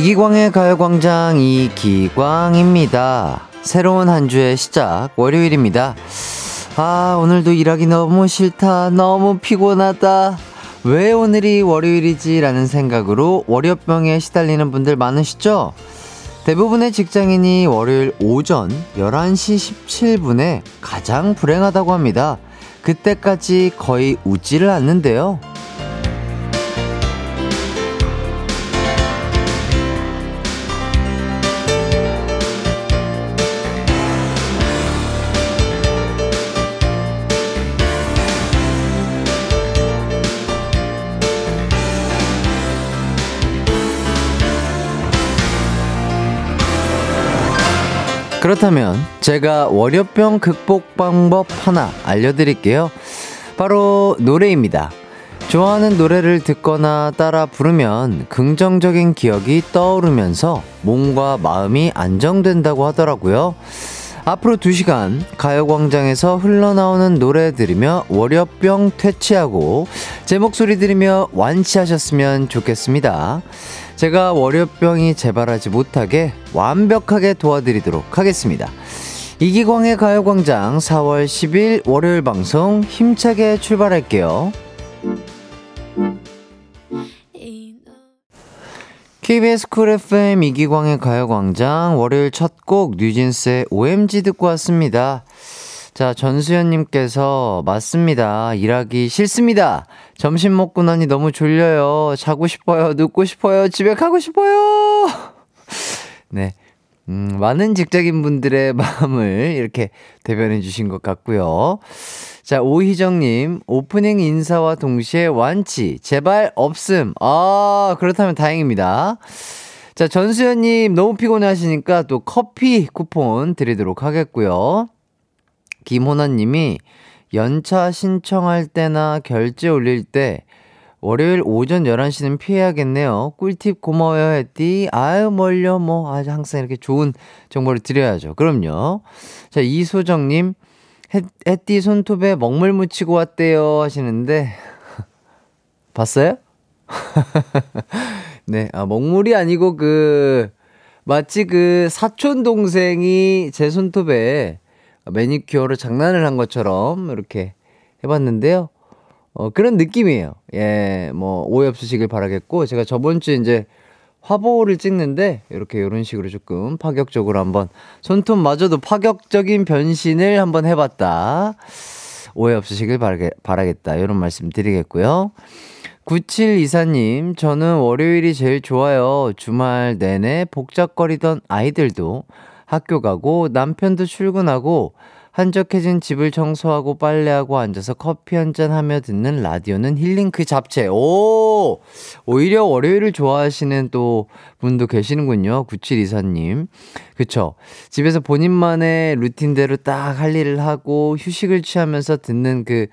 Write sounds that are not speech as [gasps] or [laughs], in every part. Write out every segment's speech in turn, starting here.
이기광의 가요광장 이기광입니다. 새로운 한 주의 시작, 월요일입니다. 아, 오늘도 일하기 너무 싫다. 너무 피곤하다. 왜 오늘이 월요일이지? 라는 생각으로 월요병에 시달리는 분들 많으시죠? 대부분의 직장인이 월요일 오전 11시 17분에 가장 불행하다고 합니다. 그때까지 거의 웃지를 않는데요. 그렇다면 제가 월요병 극복 방법 하나 알려드릴게요. 바로 노래입니다. 좋아하는 노래를 듣거나 따라 부르면 긍정적인 기억이 떠오르면서 몸과 마음이 안정된다고 하더라고요. 앞으로 2시간 가요광장에서 흘러나오는 노래 들으며 월요병 퇴치하고 제 목소리 들으며 완치하셨으면 좋겠습니다. 제가 월요병이 재발하지 못하게 완벽하게 도와드리도록 하겠습니다. 이기광의 가요광장 4월 10일 월요일 방송 힘차게 출발할게요. KBS 쿨 FM 이기광의 가요광장 월요일 첫 곡 뉴진스의 OMG 듣고 왔습니다. 자, 전수연님께서, 맞습니다. 일하기 싫습니다. 점심 먹고 나니 너무 졸려요. 자고 싶어요. 눕고 싶어요. 집에 가고 싶어요. [laughs] 네. 음, 많은 직장인 분들의 [laughs] 마음을 이렇게 대변해 주신 것 같고요. 자, 오희정님, 오프닝 인사와 동시에 완치, 제발 없음. 아, 그렇다면 다행입니다. 자, 전수연님, 너무 피곤해 하시니까 또 커피 쿠폰 드리도록 하겠고요. 김호나님이 연차 신청할 때나 결제 올릴 때 월요일 오전 11시는 피해야겠네요. 꿀팁 고마워요, 했디. 아유, 멀려, 뭐. 아주 항상 이렇게 좋은 정보를 드려야죠. 그럼요. 자, 이소정님, 햇띠 손톱에 먹물 묻히고 왔대요. 하시는데, [laughs] 봤어요? [laughs] 네, 아, 먹물이 아니고 그, 마치 그 사촌 동생이 제 손톱에 매니큐어로 장난을 한 것처럼 이렇게 해봤는데요. 어, 그런 느낌이에요. 예, 뭐, 오해 없으시길 바라겠고, 제가 저번 주에 이제 화보를 찍는데, 이렇게 이런 식으로 조금 파격적으로 한번, 손톱마저도 파격적인 변신을 한번 해봤다. 오해 없으시길 바라게, 바라겠다. 이런 말씀 드리겠고요. 9724님, 저는 월요일이 제일 좋아요. 주말 내내 복잡거리던 아이들도 학교 가고 남편도 출근하고 한적해진 집을 청소하고 빨래하고 앉아서 커피 한 잔 하며 듣는 라디오는 힐링 그 잡채. 오! 오히려 월요일을 좋아하시는 또 분도 계시는군요. 9724님. 그쵸. 집에서 본인만의 루틴대로 딱 할 일을 하고 휴식을 취하면서 듣는 그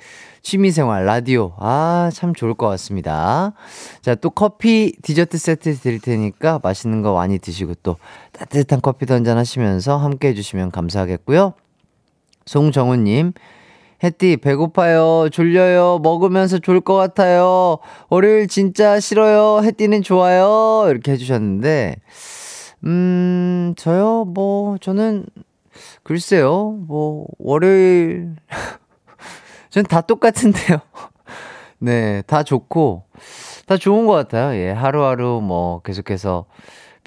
취미생활, 라디오. 아, 참 좋을 것 같습니다. 자, 또 커피, 디저트 세트 드릴 테니까 맛있는 거 많이 드시고 또 따뜻한 커피도 한잔 하시면서 함께 해주시면 감사하겠고요. 송정우님, 햇띠, 배고파요. 졸려요. 먹으면서 졸 것 같아요. 월요일 진짜 싫어요. 햇띠는 좋아요. 이렇게 해주셨는데, 음, 저요? 뭐, 저는, 글쎄요. 뭐, 월요일, [laughs] 전다 똑같은데요. [laughs] 네, 다 좋고, 다 좋은 것 같아요. 예, 하루하루 뭐, 계속해서,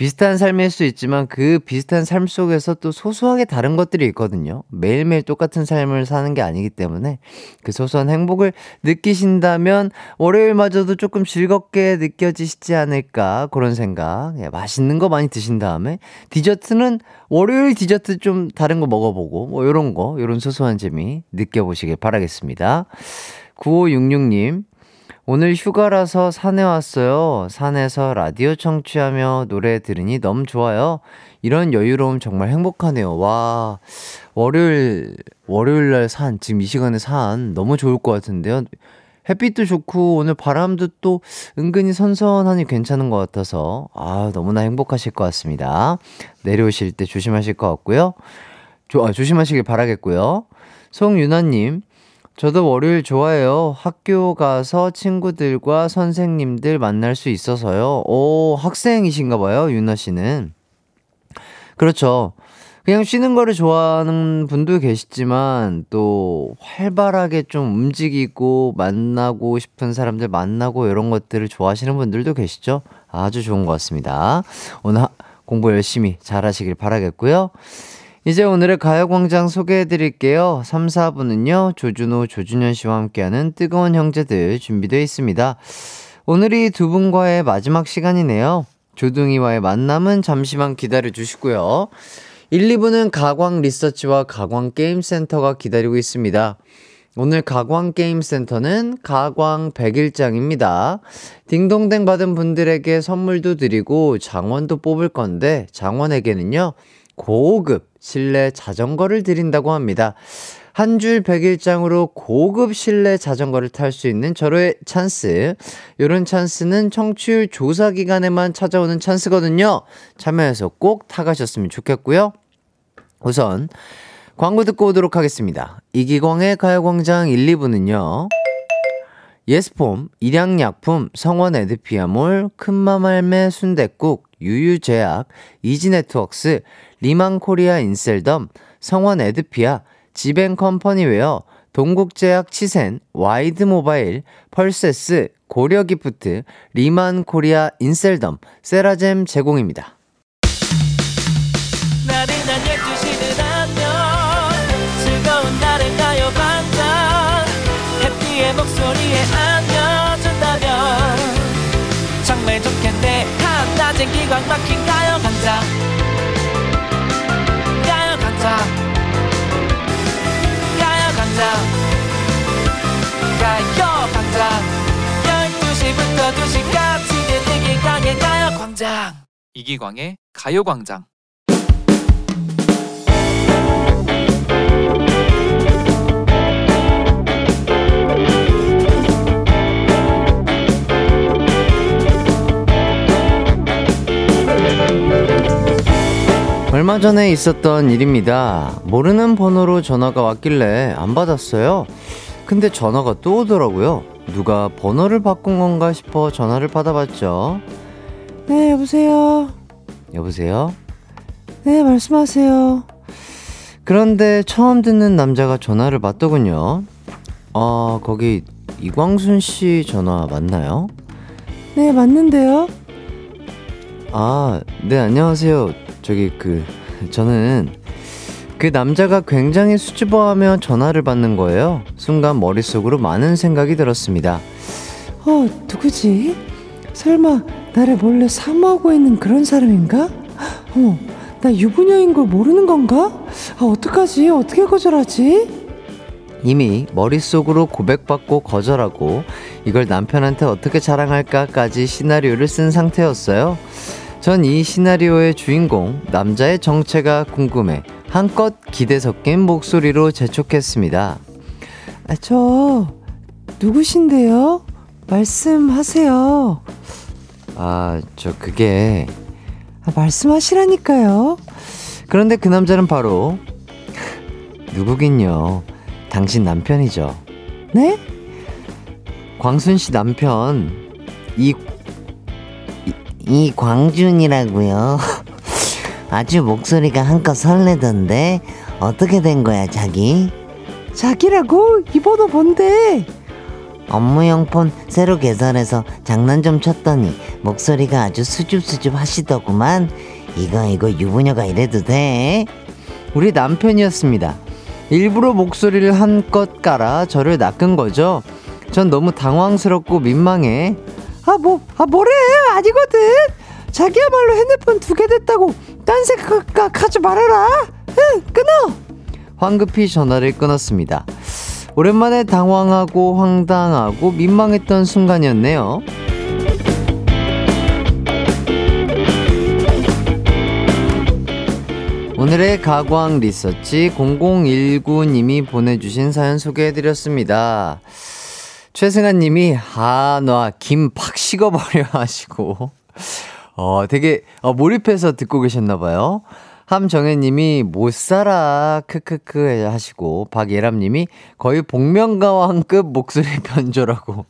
비슷한 삶일 수 있지만 그 비슷한 삶 속에서 또 소소하게 다른 것들이 있거든요. 매일매일 똑같은 삶을 사는 게 아니기 때문에 그 소소한 행복을 느끼신다면 월요일마저도 조금 즐겁게 느껴지시지 않을까 그런 생각. 예, 맛있는 거 많이 드신 다음에 디저트는 월요일 디저트 좀 다른 거 먹어보고 뭐 요런 거, 요런 소소한 재미 느껴보시길 바라겠습니다. 9566님, 오늘 휴가라서 산에 왔어요. 산에서 라디오 청취하며 노래 들으니 너무 좋아요. 이런 여유로움 정말 행복하네요. 와, 월요일, 월요일 날 산, 지금 이 시간에 산 너무 좋을 것 같은데요. 햇빛도 좋고 오늘 바람도 또 은근히 선선하니 괜찮은 것 같아서 아, 너무나 행복하실 것 같습니다. 내려오실 때 조심하실 것 같고요. 조, 아, 조심하시길 바라겠고요. 송윤아님, 저도 월요일 좋아해요. 학교 가서 친구들과 선생님들 만날 수 있어서요. 오, 학생이신가 봐요, 윤아 씨는. 그렇죠. 그냥 쉬는 거를 좋아하는 분도 계시지만 또 활발하게 좀 움직이고 만나고 싶은 사람들 만나고 이런 것들을 좋아하시는 분들도 계시죠? 아주 좋은 것 같습니다. 오늘 공부 열심히 잘 하시길 바라겠고요. 이제 오늘의 가요광장 소개해 드릴게요. 3, 4부는요, 조준호, 조준현 씨와 함께하는 뜨거운 형제들 준비되어 있습니다. 오늘이 두 분과의 마지막 시간이네요. 조둥이와의 만남은 잠시만 기다려 주시고요. 1, 2부는 가광 리서치와 가광 게임센터가 기다리고 있습니다. 오늘 가광 게임센터는 가광 100일장입니다. 딩동댕 받은 분들에게 선물도 드리고 장원도 뽑을 건데 장원에게는요. 고급 실내 자전거를 드린다고 합니다. 한 줄 100일장으로 고급 실내 자전거를 탈 수 있는 절호의 찬스. 요런 찬스는 청취율 조사 기간에만 찾아오는 찬스거든요. 참여해서 꼭 타가셨으면 좋겠고요. 우선 광고 듣고 오도록 하겠습니다. 이기광의 가요광장 1, 2부는요. 예스폼, 일양약품, 성원 에드피아몰, 큰맘 할매 순댓국, 유유제약, 이지네트웍스, 리만코리아 인셀덤, 성원 에드피아, 지벤컴퍼니웨어, 동국제약 치센, 와이드모바일, 펄세스, 고려기프트, 리만코리아 인셀덤, 세라젬 제공입니다. 목소리에 안겨준다면. 정말 좋겠네. 한낮엔 기광 막힌 가요광장 가요광장 가요광장. 12시부터 2시까지 이기광의 가요광장. 이기광의 가요광장 얼마 전에 있었던 일입니다. 모르는 번호로 전화가 왔길래 안 받았어요. 근데 전화가 또 오더라고요. 누가 번호를 바꾼 건가 싶어 전화를 받아봤죠. 네, 여보세요? 여보세요? 네, 말씀하세요. 그런데 처음 듣는 남자가 전화를 받더군요. 아, 거기 이광순 씨 전화 맞나요? 네, 맞는데요. 아, 네, 안녕하세요. 저기 그 저는 그 남자가 굉장히 수줍어하며 전화를 받는 거예요. 순간 머릿속으로 많은 생각이 들었습니다. 어, 누구지? 설마 나를 몰래 사모하고 있는 그런 사람인가? 어, 나 유부녀인 걸 모르는 건가? 아, 어떡하지? 어떻게 거절하지? 이미 머릿속으로 고백받고 거절하고 이걸 남편한테 어떻게 자랑할까까지 시나리오를 쓴 상태였어요. 전 이 시나리오의 주인공 남자의 정체가 궁금해 한껏 기대 섞인 목소리로 재촉했습니다. 아, 저 누구신데요? 말씀하세요. 아, 저 그게 아, 말씀하시라니까요. 그런데 그 남자는 바로 누구긴요. 당신 남편이죠. 네? 광순 씨 남편 이 이광준이라고요. [laughs] 아주 목소리가 한껏 설레던데 어떻게 된 거야 자기? 자기라고? 이 번호 뭔데? 업무용 폰 새로 개설해서 장난 좀 쳤더니 목소리가 아주 수줍수줍 하시더구만. 이거 이거 유부녀가 이래도 돼? 우리 남편이었습니다. 일부러 목소리를 한껏 깔아 저를 낚은 거죠. 전 너무 당황스럽고 민망해. 아, 뭐, 아, 뭐래. 아니거든. 자기야말로 핸드폰 두 개 됐다고 딴 생각 하지 말아라. 응, 끊어. 황급히 전화를 끊었습니다. 오랜만에 당황하고 황당하고 민망했던 순간이었네요. 오늘의 가광 리서치 0019님이 보내주신 사연 소개해드렸습니다. 최승아 님이, 아, 너김 팍 식어버려 [laughs] 하시고, 어, 되게, 어, 몰입해서 듣고 계셨나봐요. 함정혜님이 못 살아 크크크 하시고 박예람님이 거의 복면가왕급 목소리 [laughs] 변조라고.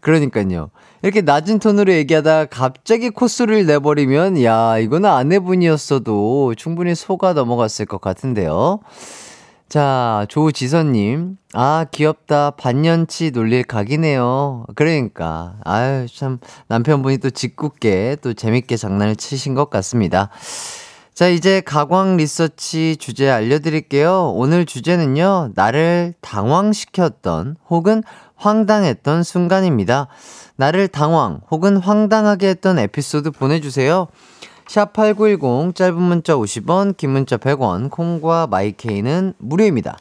그러니까요. 이렇게 낮은 톤으로 얘기하다 갑자기 콧소리를 내버리면 야 이거는 아내분이었어도 충분히 속아 넘어갔을 것 같은데요. 자, 조지선님. 아, 귀엽다. 반년치 놀릴 각이네요. 그러니까. 아유, 참, 남편분이 또 짓궂게 또 재밌게 장난을 치신 것 같습니다. 자, 이제 가광 리서치 주제 알려드릴게요. 오늘 주제는요, 나를 당황시켰던 혹은 황당했던 순간입니다. 나를 당황 혹은 황당하게 했던 에피소드 보내주세요. 샵8910 짧은 문자 50원, 긴 문자 100원, 콩과 마이케이는 무료입니다.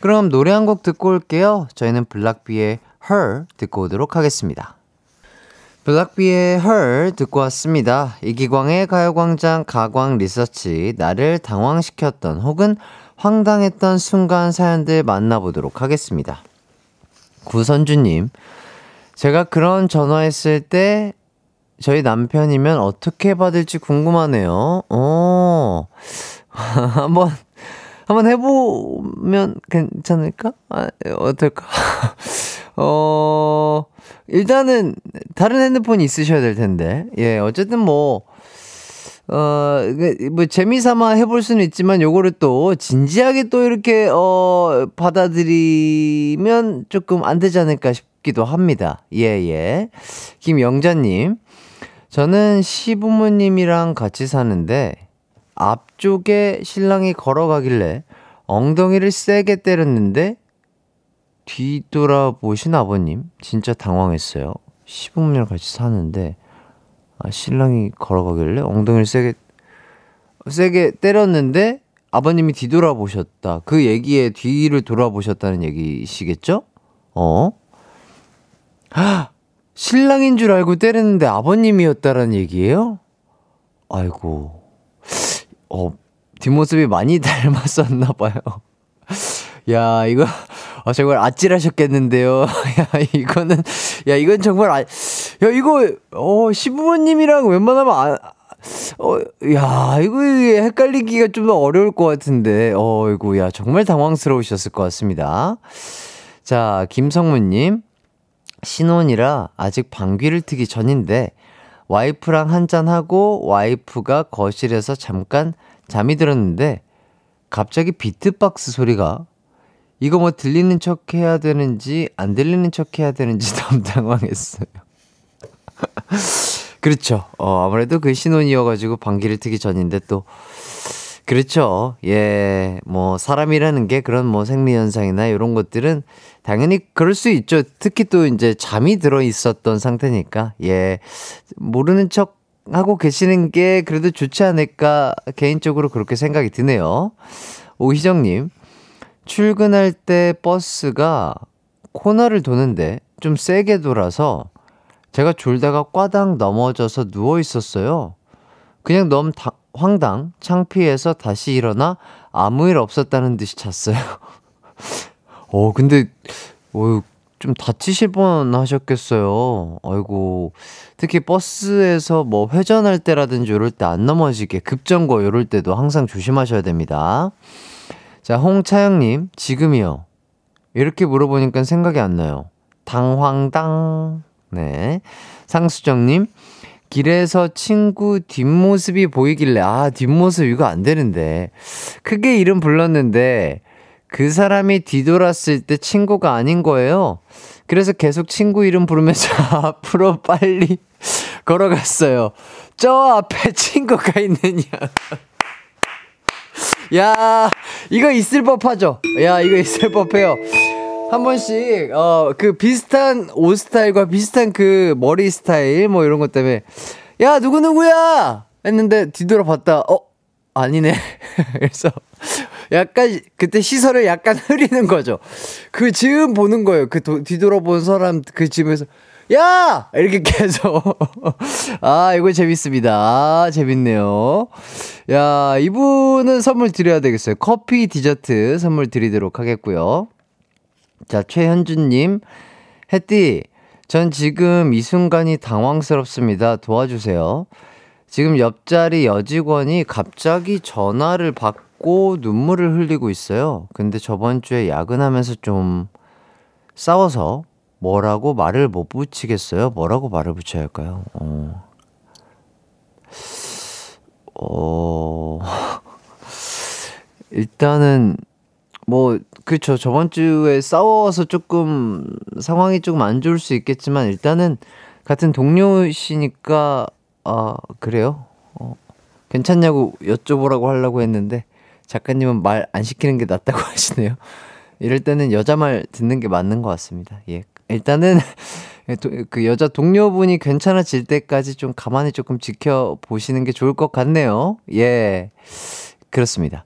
그럼 노래 한 곡 듣고 올게요. 저희는 블락비의 Her 듣고 오도록 하겠습니다. 블락비의 Her 듣고 왔습니다. 이기광의 가요광장 가광 리서치 나를 당황시켰던 혹은 황당했던 순간 사연들 만나보도록 하겠습니다. 구선주님, 제가 그런 전화했을 때 저희 남편이면 어떻게 받을지 궁금하네요. 어, [laughs] 한번, 한번 해보면 괜찮을까? 아, 어떨까? [laughs] 어, 일단은, 다른 핸드폰이 있으셔야 될 텐데. 예, 어쨌든 뭐, 어, 뭐, 재미삼아 해볼 수는 있지만, 요거를 또, 진지하게 또 이렇게, 어, 받아들이면 조금 안 되지 않을까 싶기도 합니다. 예, 예. 김영자님, 저는 시부모님이랑 같이 사는데 앞쪽에 신랑이 걸어가길래 엉덩이를 세게 때렸는데 뒤돌아보신 아버님 진짜 당황했어요. 시부모님이랑 같이 사는데 아, 신랑이 걸어가길래 엉덩이를 세게 세게 때렸는데 아버님이 뒤돌아보셨다. 그 얘기에 뒤를 돌아보셨다는 얘기시겠죠? 어? 신랑인 줄 알고 때렸는데 아버님이었다라는 얘기예요? 아이고, 어, 뒷모습이 많이 [laughs] 닮았었나 봐요. 야, 이거, 아, 정말 아찔하셨겠는데요. [laughs] 야, 이거는, 야, 이건 정말, 아, 야, 이거, 어, 시부모님이랑 웬만하면 아, 어, 야, 이거 헷갈리기가 좀 더 어려울 것 같은데, 어이구, 야, 정말 당황스러우셨을 것 같습니다. 자, 김성문님. 신혼이라 아직 방귀를 트기 전인데 와이프랑 한잔하고 와이프가 거실에서 잠깐 잠이 들었는데 갑자기 비트박스 소리가 이거 뭐 들리는 척 해야 되는지 안 들리는 척 해야 되는지 [laughs] 너무 당황했어요. [laughs] 그렇죠. 어, 아무래도 그 신혼이어가지고 방귀를 트기 전인데 또 그렇죠. 예, 뭐 사람이라는 게 그런 뭐 생리현상이나 이런 것들은 당연히 그럴 수 있죠. 특히 또 이제 잠이 들어 있었던 상태니까 예, 모르는 척 하고 계시는 게 그래도 좋지 않을까 개인적으로 그렇게 생각이 드네요. 오희정님, 출근할 때 버스가 코너를 도는데 좀 세게 돌아서 제가 졸다가 꽈당 넘어져서 누워 있었어요. 그냥 너무 다, 황당, 창피해서 다시 일어나 아무 일 없었다는 듯이 잤어요. [laughs] 어, 근데, 어, 좀 다치실 뻔 하셨겠어요. 아이고. 특히 버스에서 뭐 회전할 때라든지 이럴 때 안 넘어지게 급정거 이럴 때도 항상 조심하셔야 됩니다. 자, 홍차영님, 지금이요. 이렇게 물어보니까 생각이 안 나요. 당황당. 네. 상수정님, 길에서 친구 뒷모습이 보이길래, 아, 뒷모습 이거 안 되는데. 크게 이름 불렀는데, 그 사람이 뒤돌았을 때 친구가 아닌 거예요. 그래서 계속 친구 이름 부르면서 [laughs] 앞으로 빨리 [laughs] 걸어갔어요. 저 앞에 친구가 있느냐. [laughs] 야, 이거 있을 법하죠? 야, 이거 있을 법해요. 한 번씩 어 그 비슷한 옷 스타일과 비슷한 그 머리 스타일 뭐 이런 것 때문에 야 누구 누구야 했는데 뒤돌아 봤다 어 아니네 [laughs] 그래서 약간 그때 시선을 약간 [laughs] 흐리는 거죠 그 즈음 보는 거예요 그 도, 뒤돌아본 사람 그 즈음에서 야! 이렇게 [laughs] 계속. 아, 이거 재밌습니다. 아, 재밌네요. 야, 이분은 선물 드려야 되겠어요. 커피 디저트 선물 드리도록 하겠고요. 자, 최현주님, 혜띠, 전 지금 이 순간이 당황스럽습니다. 도와주세요. 지금 옆자리 여직원이 갑자기 전화를 받고 눈물을 흘리고 있어요. 근데 저번 주에 야근하면서 좀 싸워서 뭐라고 말을 못 붙이겠어요? 뭐라고 말을 붙여야 할까요? 어. 어. [laughs] 일단은 뭐 그쵸 저번 주에 싸워서 조금 상황이 조금 안 좋을 수 있겠지만 일단은 같은 동료시니까 아 그래요? 어, 괜찮냐고 여쭤보라고 하려고 했는데 작가님은 말 안 시키는 게 낫다고 [laughs] 하시네요. 이럴 때는 여자 말 듣는 게 맞는 것 같습니다. 예. 일단은 [laughs] 그 여자 동료분이 괜찮아질 때까지 좀 가만히 조금 지켜보시는 게 좋을 것 같네요. 예. 그렇습니다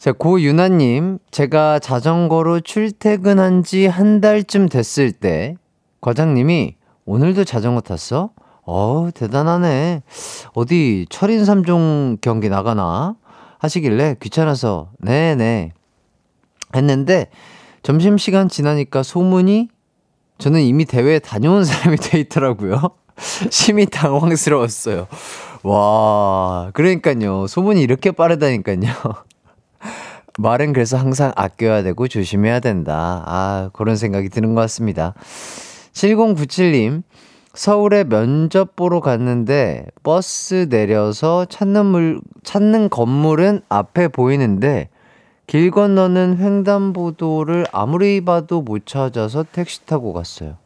자, 고유나님, 제가 자전거로 출퇴근한 지 한 달쯤 됐을 때, 과장님이 오늘도 자전거 탔어? 어 대단하네. 어디 철인 3종 경기 나가나? 하시길래 귀찮아서, 네네. 했는데, 점심시간 지나니까 소문이 저는 이미 대회에 다녀온 사람이 돼 있더라고요. [laughs] 심히 당황스러웠어요. 와, 그러니까요. 소문이 이렇게 빠르다니까요. 말은 그래서 항상 아껴야 되고 조심해야 된다. 아, 그런 생각이 드는 것 같습니다. 7097님, 서울에 면접 보러 갔는데 버스 내려서 찾는 물, 찾는 건물은 앞에 보이는데 길 건너는 횡단보도를 아무리 봐도 못 찾아서 택시 타고 갔어요.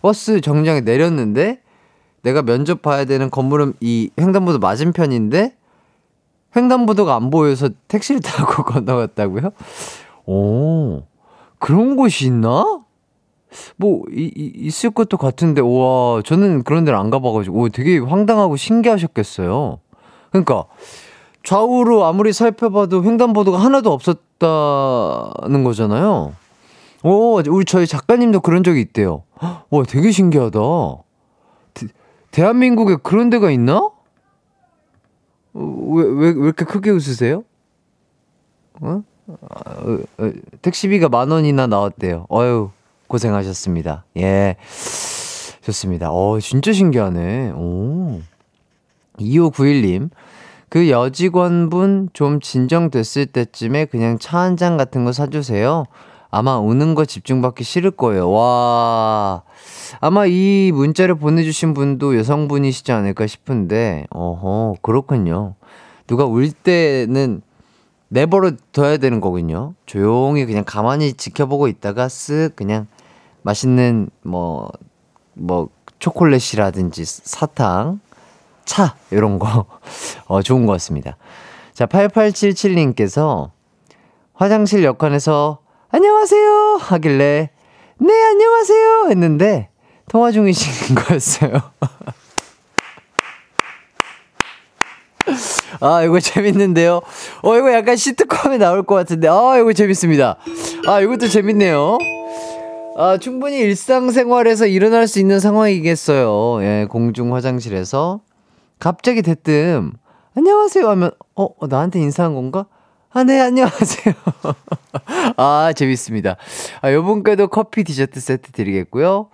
버스 정류장에 내렸는데 내가 면접 봐야 되는 건물은 이 횡단보도 맞은편인데 횡단보도가 안 보여서 택시를 타고 [laughs] 건너갔다고요? 오, 그런 곳이 있나? 뭐, 이, 이, 있을 것도 같은데, 와, 저는 그런 데를 안 가봐가지고, 오, 되게 황당하고 신기하셨겠어요. 그러니까, 좌우로 아무리 살펴봐도 횡단보도가 하나도 없었다는 거잖아요. 오, 우리 저희 작가님도 그런 적이 있대요. [gasps] 와, 되게 신기하다. 대, 대한민국에 그런 데가 있나? 왜, 왜, 왜 이렇게 크게 웃으세요? 어? 어, 어, 택시비가 만 원이나 나왔대요. 어유 고생하셨습니다. 예. 좋습니다. 어, 진짜 신기하네. 오. 2591님. 그 여직원분 좀 진정됐을 때쯤에 그냥 차 한 잔 같은 거 사주세요. 아마 우는 거 집중받기 싫을 거예요. 와. 아마 이 문자를 보내주신 분도 여성분이시지 않을까 싶은데, 어허, 그렇군요. 누가 울 때는 내버려 둬야 되는 거군요. 조용히 그냥 가만히 지켜보고 있다가 쓱 그냥 맛있는 뭐, 뭐, 초콜릿이라든지 사탕, 차, 이런 거, [laughs] 어, 좋은 것 같습니다. 자, 8877님께서 화장실 역할에서 안녕하세요! 하길래, 네, 안녕하세요! 했는데, 통화 중이신 [laughs] 거였어요. [laughs] 아, 이거 재밌는데요? 어, 이거 약간 시트콤에 나올 것 같은데, 아, 이거 재밌습니다. 아, 이것도 재밌네요. 아, 충분히 일상생활에서 일어날 수 있는 상황이겠어요. 예, 공중 화장실에서. 갑자기 대뜸, 안녕하세요 하면, 어, 어 나한테 인사한 건가? 아, 네, 안녕하세요. [laughs] 아, 재밌습니다. 아, 요분께도 커피 디저트 세트 드리겠고요.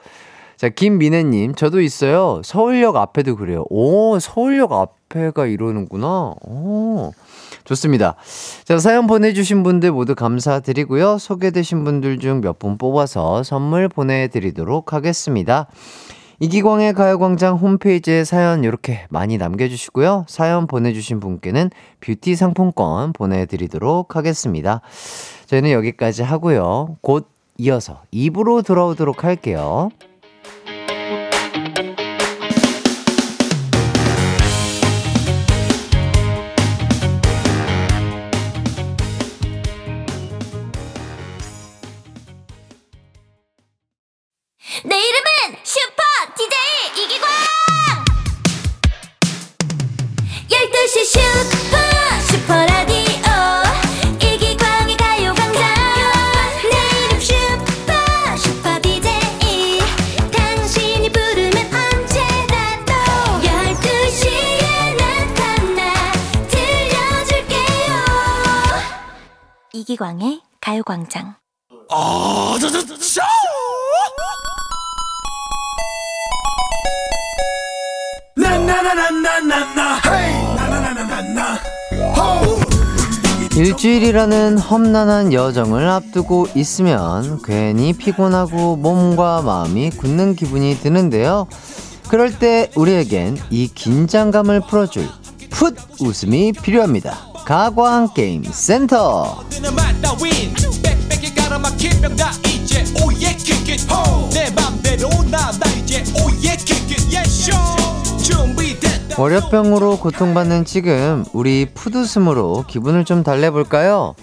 자, 김민혜님, 저도 있어요. 서울역 앞에도 그래요. 오, 서울역 앞에가 이러는구나. 오, 좋습니다. 자, 사연 보내주신 분들 모두 감사드리고요. 소개되신 분들 중 몇 분 뽑아서 선물 보내드리도록 하겠습니다. 이기광의 가요광장 홈페이지에 사연 이렇게 많이 남겨주시고요. 사연 보내주신 분께는 뷰티 상품권 보내드리도록 하겠습니다. 저희는 여기까지 하고요. 곧 이어서 입으로 돌아오도록 할게요. 이기광의 가요광장 아, 저, 저, 저, 저! 나나나 나나나나나 헤이 나나나나나 호 일주일이라는 험난한 여정을 앞두고 있으면 괜히 피곤하고 몸과 마음이 굳는 기분이 드는데요. 그럴 때 우리에겐 이 긴장감을 풀어줄 풋 웃음이 필요합니다. 가광 게임 센터. 월요병으로 고통받는 지금 우리 풋웃음으로 기분을 좀 달래볼까요?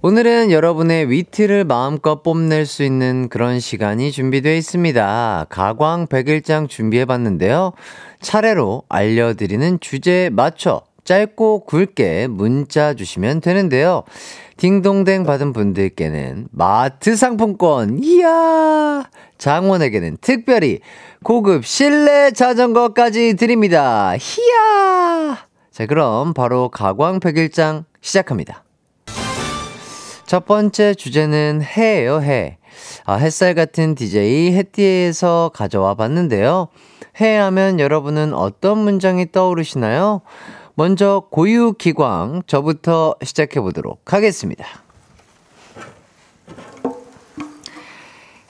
오늘은 여러분의 위트를 마음껏 뽐낼 수 있는 그런 시간이 준비되어 있습니다. 가광 100일장 준비해봤는데요. 차례로 알려드리는 주제에 맞춰 짧고 굵게 문자 주시면 되는데요. 딩동댕 받은 분들께는 마트 상품권, 이야! 장원에게는 특별히 고급 실내 자전거까지 드립니다. 히야! 자, 그럼 바로 가광 100일장 시작합니다. 첫 번째 주제는 해예요, 해. 아, 햇살 같은 DJ 해띠에서 가져와 봤는데요. 해 하면 여러분은 어떤 문장이 떠오르시나요? 먼저 고유 기광 저부터 시작해 보도록 하겠습니다.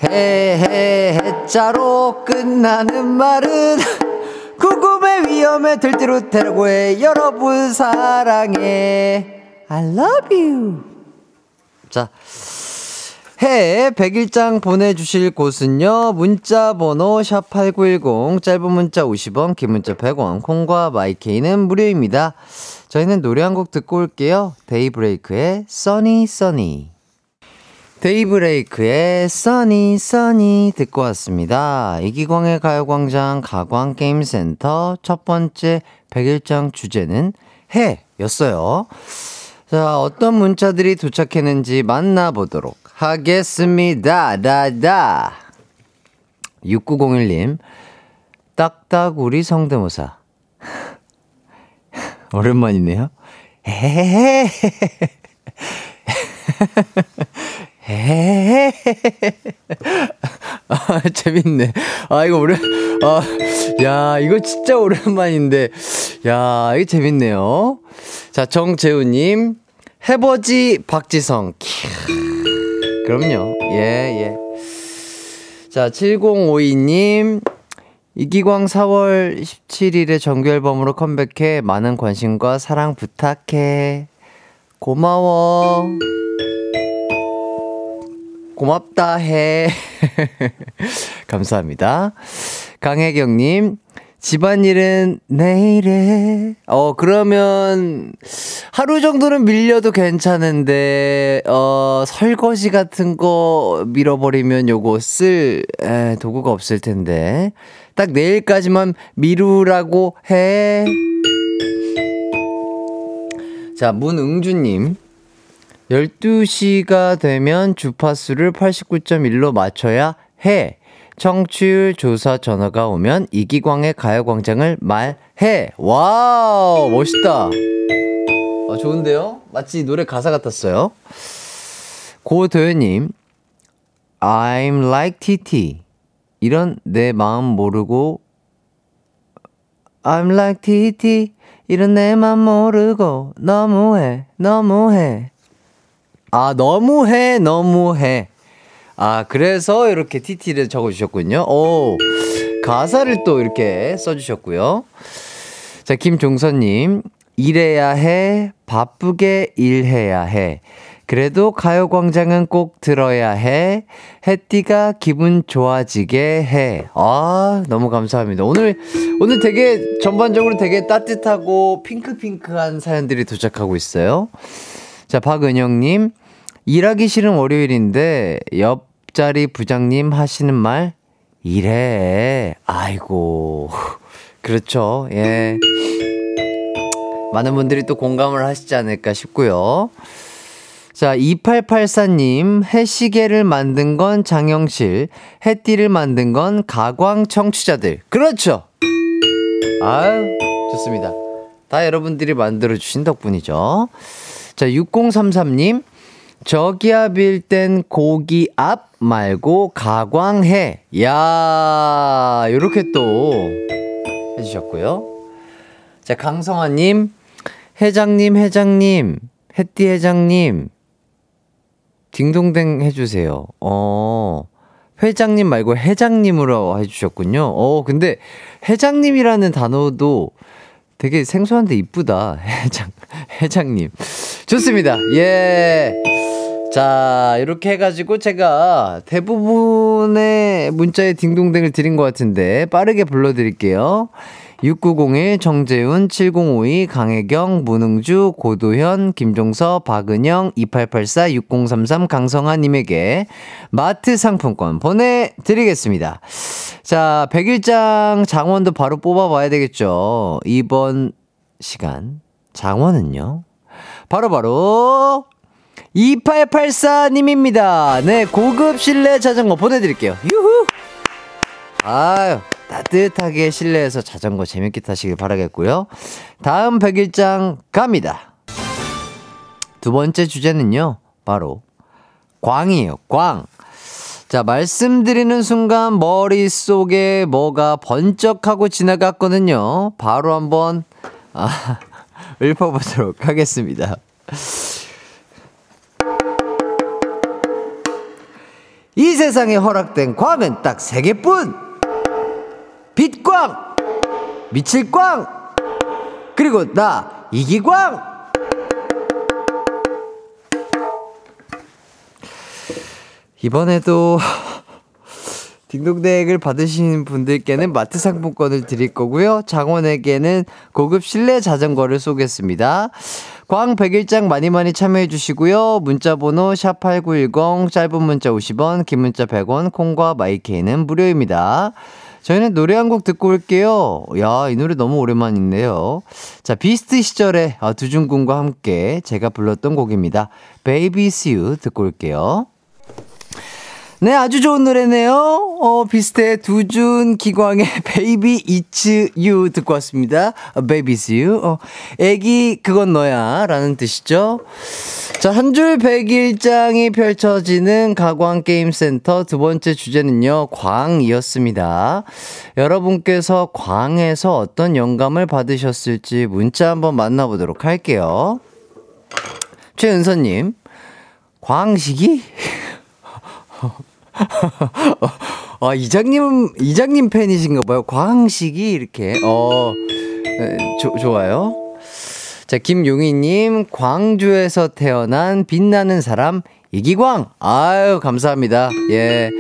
해해 해자로 끝나는 말은 구금의 위험에 들대로 되라고 해 여러분 사랑해 I love you 자 해 100일장 보내주실 곳은요 문자 번호 샵8910 짧은 문자 50원 긴 문자 100원 콩과 마이케이는 무료입니다 저희는 노래 한 곡 듣고 올게요 데이브레이크의 써니 써니 데이브레이크의 써니 써니 듣고 왔습니다. 이기광의 가요광장 가광게임센터 첫 번째 100일장 주제는 해였어요. 자, 어떤 문자들이 도착했는지 만나보도록 하겠습니다. 다다. 6901님, 딱딱우리 성대모사. [laughs] 오랜만이네요. 헤헤헤. 헤헤헤. 아, 재밌네. 아, 이거 오랜, 아, 야, 이거 진짜 오랜만인데. 야, 이거 재밌네요. 자, 정재우님, 해버지 박지성. 캬. 그럼요. 예, 예. 자, 7052님, 이기광 4월 17일에 정규 앨범으로 컴백해 많은 관심과 사랑 부탁해. 고마워. 고맙다 해. [laughs] 감사합니다. 강혜경님, 집안일은 내일에. 어, 그러면 하루 정도는 밀려도 괜찮은데, 어, 설거지 같은 거 밀어버리면 요거 쓸, 에, 도구가 없을 텐데. 딱 내일까지만 미루라고 해. 자, 문응주님. 12시가 되면 주파수를 89.1로 맞춰야 해. 청취율 조사 전화가 오면 이기광의 가요광장을 말해. 와우, 멋있다. 아, 좋은데요? 마치 노래 가사 같았어요. 고도현님, I'm like TT. 이런 내 마음 모르고, I'm like TT. 이런 내 맘 모르고, 너무해, 너무해. 아, 너무해, 너무해. 아, 그래서 이렇게 TT를 적어주셨군요. 오, 가사를 또 이렇게 써주셨고요. 자, 김종선님. 일해야 해, 바쁘게 일해야 해. 그래도 가요광장은 꼭 들어야 해. 해띠가 기분 좋아지게 해. 아, 너무 감사합니다. 오늘, 오늘 되게 전반적으로 되게 따뜻하고 핑크핑크한 사연들이 도착하고 있어요. 자, 박은영님. 일하기 싫은 월요일인데 옆 자리 부장님 하시는 말 이래. 아이고. 그렇죠. 예. 많은 분들이 또 공감을 하시지 않을까 싶고요. 자, 2884님, 해시계를 만든 건 장영실, 해띠를 만든 건 가광 청취자들. 그렇죠! 아유, 좋습니다. 다 여러분들이 만들어주신 덕분이죠. 자, 6033님, 저기압 일 땐 고기 앞 말고 가광해. 야 요렇게 또 해주셨고요. 자, 강성아님, 회장님, 회장님, 햇띠 회장님, 딩동댕 해주세요. 어, 회장님 말고 회장님으로 해주셨군요. 어, 근데 회장님이라는 단어도 되게 생소한데 이쁘다. [laughs] 회장, 회장님. 좋습니다. 예. 자, 이렇게 해가지고 제가 대부분의 문자에 딩동댕을 드린 것 같은데 빠르게 불러드릴게요. 6901, 정재훈, 7052, 강혜경, 문흥주, 고도현, 김종서, 박은영, 2884, 6033, 강성아님에게 마트 상품권 보내드리겠습니다. 자, 100일장 장원도 바로 뽑아봐야 되겠죠. 이번 시간, 장원은요. 바로바로 2884님입니다. 네, 고급 실내 자전거 보내드릴게요. 유후! 아유, 따뜻하게 실내에서 자전거 재밌게 타시길 바라겠고요. 다음 100일장 갑니다. 두 번째 주제는요, 바로 광이에요, 광. 자, 말씀드리는 순간 머릿속에 뭐가 번쩍하고 지나갔거든요. 바로 한번, 아, [laughs] 읊어보도록 하겠습니다. 이 세상에 허락된 광은 딱 세 개뿐! 빛광! 미칠광! 그리고 나, 이기광! 이번에도 딩동댕을 받으신 분들께는 마트 상품권을 드릴 거고요. 장원에게는 고급 실내 자전거를 쏘겠습니다. 광 100일장 많이 많이 참여해 주시고요. 문자 번호 샵8910 짧은 문자 50원, 긴 문자 100원, 콩과 마이케이는 무료입니다. 저희는 노래 한 곡 듣고 올게요. 야, 이 노래 너무 오랜만인데요. 자, 비스트 시절에 아, 두준군과 함께 제가 불렀던 곡입니다. Baby See You 듣고 올게요. 네, 아주 좋은 노래네요. 어, 비슷해. 두준 기광의 [laughs] Baby It's You 듣고 왔습니다. 어, Baby It's You. 어, 애기, 그건 너야. 라는 뜻이죠. 자, 한줄 백일장이 펼쳐지는 가광게임센터 두 번째 주제는요, 광이었습니다. 여러분께서 광에서 어떤 영감을 받으셨을지 문자 한번 만나보도록 할게요. 최은서님, 광식이? [laughs] 아, 이장님, 이장님 팬이신가 봐요. 광식이 이렇게, 어, 에, 조, 좋아요. 자, 김용희님, 광주에서 태어난 빛나는 사람, 이기광. 아유, 감사합니다. 예.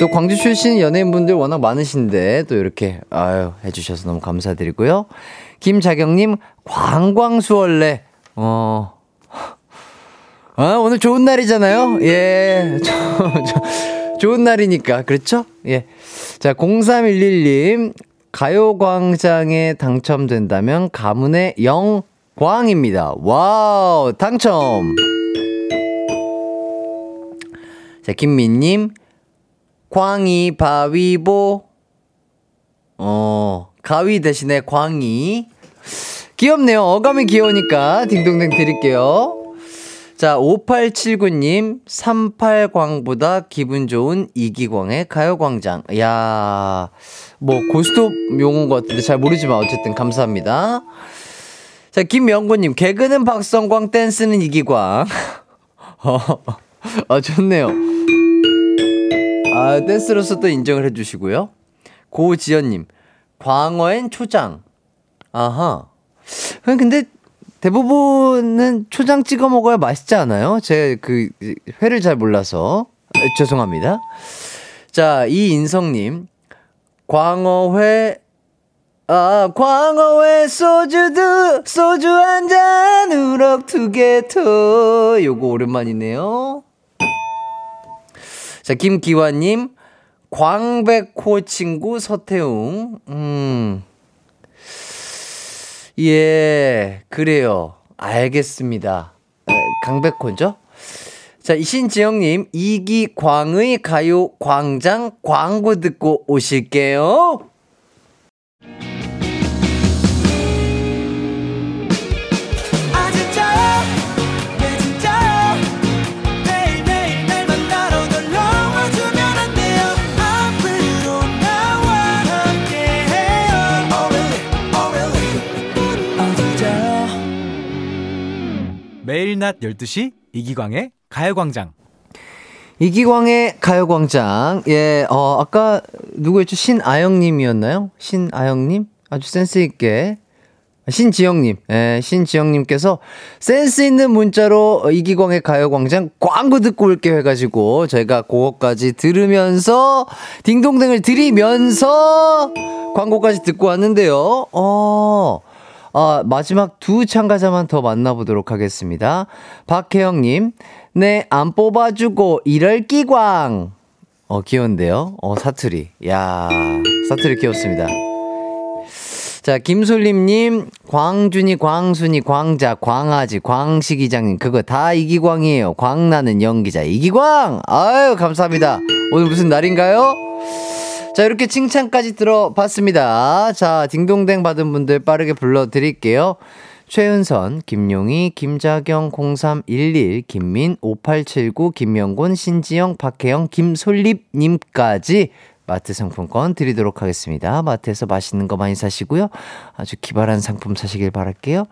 또 광주 출신 연예인분들 워낙 많으신데, 또 이렇게, 아유, 해주셔서 너무 감사드리고요. 김자경님, 광광수월래. 어, 아, 오늘 좋은 날이잖아요? 예. [laughs] 저, 저, 좋은 날이니까. 그렇죠? 예. 자, 0311님. 가요광장에 당첨된다면 가문의 영광입니다. 와우, 당첨! 자, 김민님. 광이 바위보. 어, 가위 대신에 광이. 귀엽네요. 어감이 귀여우니까 딩동댕 드릴게요. 자, 5879님, 38광보다 기분 좋은 이기광의 가요광장. 야 뭐, 고스톱 용어인 것 같은데 잘 모르지만 어쨌든 감사합니다. 자, 김명구님, 개그는 박성광, 댄스는 이기광. [laughs] 어, 아, 좋네요. 아, 댄스로서 또 인정을 해주시고요. 고지연님, 광어엔 초장. 아하. 근데 대부분은 초장 찍어 먹어야 맛있지 않아요? 제 그 회를 잘 몰라서 아, 죄송합니다. 자, 이인성님 광어회 아 광어회 소주도 소주 한 잔 우럭 두개더 요거 오랜만이네요. 자, 김기환님 광백호 친구 서태웅 음. 예, 그래요. 알겠습니다. 에, 강백호죠? 자, 이신지영님, 이기광의 가요 광장 광고 듣고 오실게요. 매일 낮 12시 이기광의 가요광장. 이기광의 가요광장. 예, 어, 아까 누구였죠? 신아영님이었나요? 신아영님? 아주 센스있게. 신지영님, 예, 신지영님께서 센스 있는 문자로 이기광의 가요광장 광고 듣고 올게 해가지고 저희가 그거까지 들으면서 딩동댕을 드리면서 광고까지 듣고 왔는데요. 어, 아, 마지막 두 참가자만 더 만나보도록 하겠습니다. 박혜영님, 네, 안 뽑아주고 이럴 끼광. 어, 귀여운데요? 어, 사투리. 야 사투리 귀엽습니다. 자, 김솔림님, 광준이, 광순이, 광자, 광아지, 광식이장님, 그거 다 이기광이에요. 광나는 연기자, 이기광! 아유, 감사합니다. 오늘 무슨 날인가요? 자, 이렇게 칭찬까지 들어봤습니다. 자, 딩동댕 받은 분들 빠르게 불러드릴게요. 최은선, 김용희, 김자경, 0311, 김민, 5879, 김명곤, 신지영, 박혜영, 김솔립님까지 마트 상품권 드리도록 하겠습니다. 마트에서 맛있는 거 많이 사시고요. 아주 기발한 상품 사시길 바랄게요.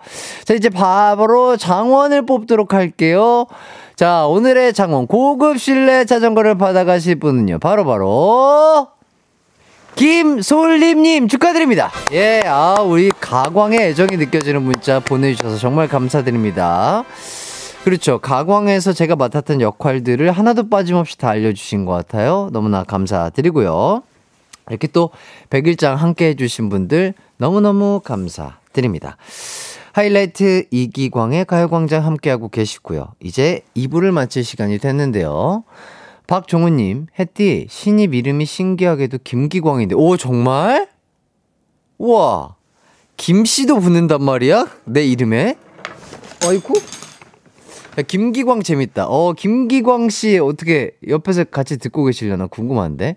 자, 이제 바로 장원을 뽑도록 할게요. 자, 오늘의 장원 고급 실내 자전거를 받아가실 분은요. 바로바로 김솔림님 축하드립니다. 예, 아, 우리 가광의 애정이 느껴지는 문자 보내주셔서 정말 감사드립니다. 그렇죠. 가광에서 제가 맡았던 역할들을 하나도 빠짐없이 다 알려주신 것 같아요. 너무나 감사드리고요. 이렇게 또 100일장 함께 해주신 분들 너무너무 감사드립니다. 하이라이트 이기광의 가요광장 함께하고 계시고요. 이제 2부를 마칠 시간이 됐는데요. 박종우님, 햇띠, 신입 이름이 신기하게도 김기광인데, 오, 정말? 우와, 김씨도 붙는단 말이야? 내 이름에? 어이쿠? 야, 김기광 재밌다. 어, 김기광 씨 어떻게 옆에서 같이 듣고 계시려나 궁금한데.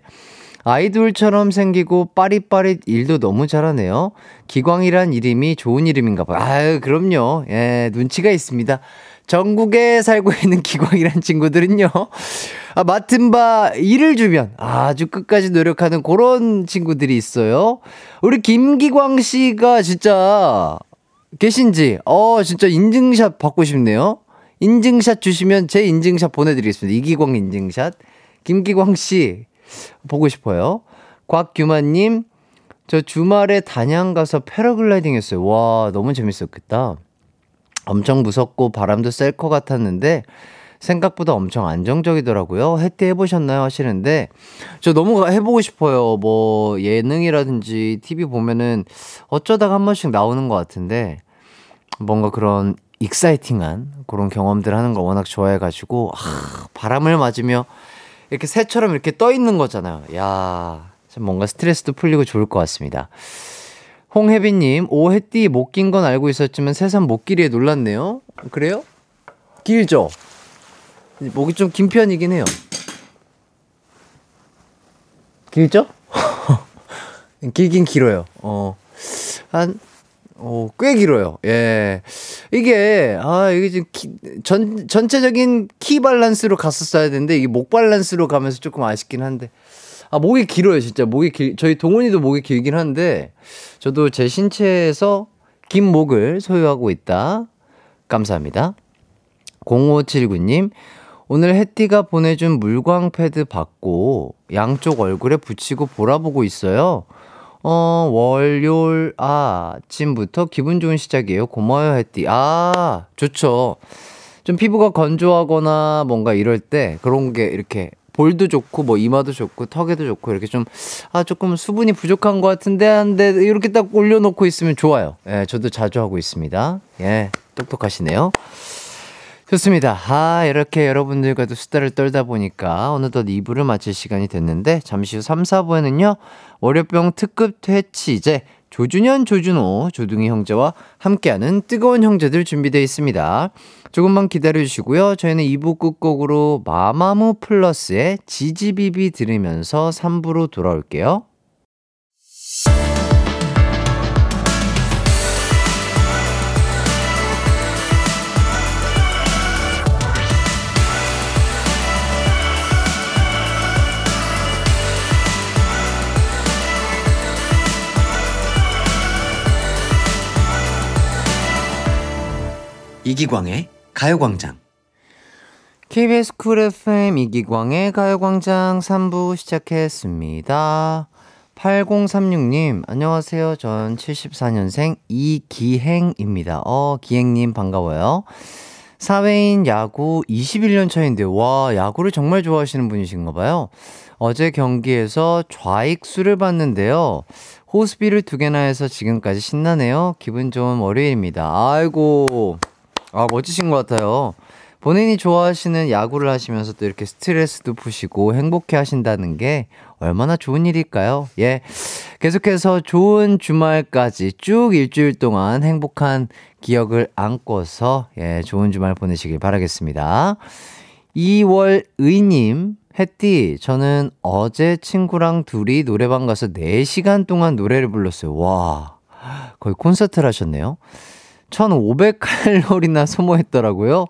아이돌처럼 생기고 빠릿빠릿 일도 너무 잘하네요. 기광이란 이름이 좋은 이름인가 봐요. 아유, 그럼요. 예, 눈치가 있습니다. 전국에 살고 있는 기광이란 친구들은요. 아, 맡은 바 일을 주면 아주 끝까지 노력하는 그런 친구들이 있어요. 우리 김기광 씨가 진짜 계신지, 어, 진짜 인증샷 받고 싶네요. 인증샷 주시면 제 인증샷 보내드리겠습니다. 이기광 인증샷. 김기광 씨, 보고 싶어요. 곽규만님, 저 주말에 단양 가서 패러글라이딩 했어요. 와, 너무 재밌었겠다. 엄청 무섭고 바람도 셀 것 같았는데, 생각보다 엄청 안정적이더라고요. 해때 해보셨나요? 하시는데, 저 너무 해보고 싶어요. 뭐, 예능이라든지 TV 보면은 어쩌다가 한 번씩 나오는 것 같은데, 뭔가 그런 exciting한 그런 경험들 하는 거 워낙 좋아해가지고, 아, 바람을 맞으며 이렇게 새처럼 이렇게 떠 있는 거잖아요. 야, 참 뭔가 스트레스도 풀리고 좋을 것 같습니다. 홍혜빈님, 오 햇띠 목 긴 건 알고 있었지만 새삼 목길이에 놀랐네요. 그래요? 길죠? 목이 좀 긴 편이긴 해요. 길죠? [laughs] 길긴 길어요. 어, 한, 어, 꽤 길어요. 예. 이게, 아, 이게 지금 키, 전, 전체적인 키 밸런스로 갔었어야 되는데, 이게 목 밸런스로 가면서 조금 아쉽긴 한데. 아, 목이 길어요, 진짜. 목이 길, 저희 동훈이도 목이 길긴 한데, 저도 제 신체에서 긴 목을 소유하고 있다. 감사합니다. 0579님, 오늘 혜띠가 보내준 물광 패드 받고 양쪽 얼굴에 붙이고 보라보고 있어요. 어, 월요일 아침부터 기분 좋은 시작이에요. 고마워요, 혜띠. 아, 좋죠. 좀 피부가 건조하거나 뭔가 이럴 때 그런 게 이렇게 볼도 좋고 뭐 이마도 좋고 턱에도 좋고 이렇게 좀 아 조금 수분이 부족한 것 같은데 한데 이렇게 딱 올려놓고 있으면 좋아요. 예, 저도 자주 하고 있습니다. 예, 똑똑하시네요. 좋습니다. 아, 이렇게 여러분들과도 수다를 떨다 보니까 어느덧 2부를 마칠 시간이 됐는데 잠시 후 3, 4부에는요. 월요병 특급 퇴치제 조준현, 조준호, 조둥이 형제와 함께하는 뜨거운 형제들 준비되어 있습니다. 조금만 기다려주시고요. 저희는 2부 끝곡으로 마마무 플러스의 지지비비 들으면서 3부로 돌아올게요. 이기광의 가요광장. KBS 쿨 FM 이기광의 가요광장 3부 시작했습니다. 8036님, 안녕하세요. 전 74년생 이기행입니다. 어, 기행님 반가워요. 사회인 야구 21년 차인데요. 와, 야구를 정말 좋아하시는 분이신가 봐요. 어제 경기에서 좌익수를 봤는데요. 호수비를 두 개나 해서 지금까지 신나네요. 기분 좋은 월요일입니다. 아이고, 아, 멋지신 것 같아요. 본인이 좋아하시는 야구를 하시면서 또 이렇게 스트레스도 푸시고 행복해 하신다는 게 얼마나 좋은 일일까요? 예. 계속해서 좋은 주말까지 쭉 일주일 동안 행복한 기억을 안고서 예, 좋은 주말 보내시길 바라겠습니다. 2월 의님, 햇띠, 저는 어제 친구랑 둘이 노래방 가서 4시간 동안 노래를 불렀어요. 와, 거의 콘서트를 하셨네요. 1500칼로리나 소모했더라고요.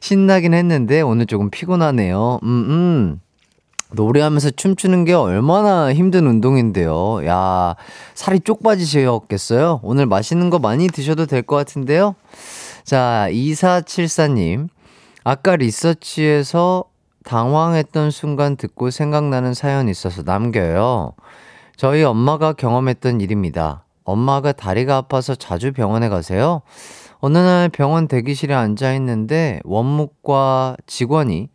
신나긴 했는데 오늘 조금 피곤하네요. 음, 음. 노래하면서 춤추는 게 얼마나 힘든 운동인데요. 야, 살이 쪽 빠지셨겠어요? 오늘 맛있는 거 많이 드셔도 될 것 같은데요? 자, 2474님. 아까 리서치에서 당황했던 순간 듣고 생각나는 사연이 있어서 남겨요. 저희 엄마가 경험했던 일입니다. 엄마가 다리가 아파서 자주 병원에 가세요. 어느 날 병원 대기실에 앉아 있는데 원무과 직원이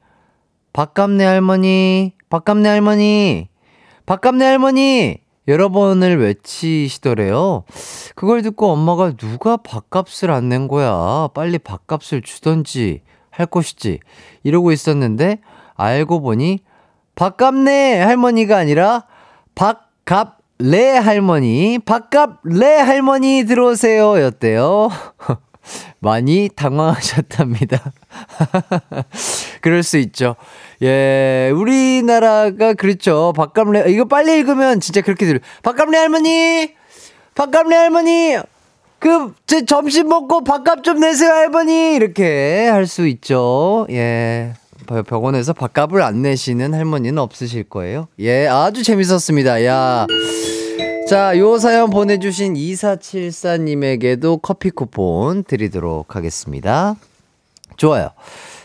박감내 할머니, 박감내 할머니, 박감내 할머니 여러 번을 외치시더래요. 그걸 듣고 엄마가 누가 밥값을 안 낸 거야. 빨리 밥값을 주던지 할 것이지. 이러고 있었는데 알고 보니 밥값내 할머니가 아니라 밥값 레 할머니, 밥값 레 할머니 들어오세요 였대요. [laughs] 많이 당황하셨답니다. [laughs] 그럴 수 있죠. 예, 우리나라가 그렇죠. 밥값레, 이거 빨리 읽으면 진짜 그렇게 들려. 밥값레 할머니! 밥값레 할머니! 그, 제 점심 먹고 밥값 좀 내세요, 할머니! 이렇게 할 수 있죠. 예. 병원에서 밥값을 안 내시는 할머니는 없으실 거예요. 예, 아주 재밌었습니다. 야. 자, 요 사연 보내주신 2474님에게도 커피 쿠폰 드리도록 하겠습니다. 좋아요.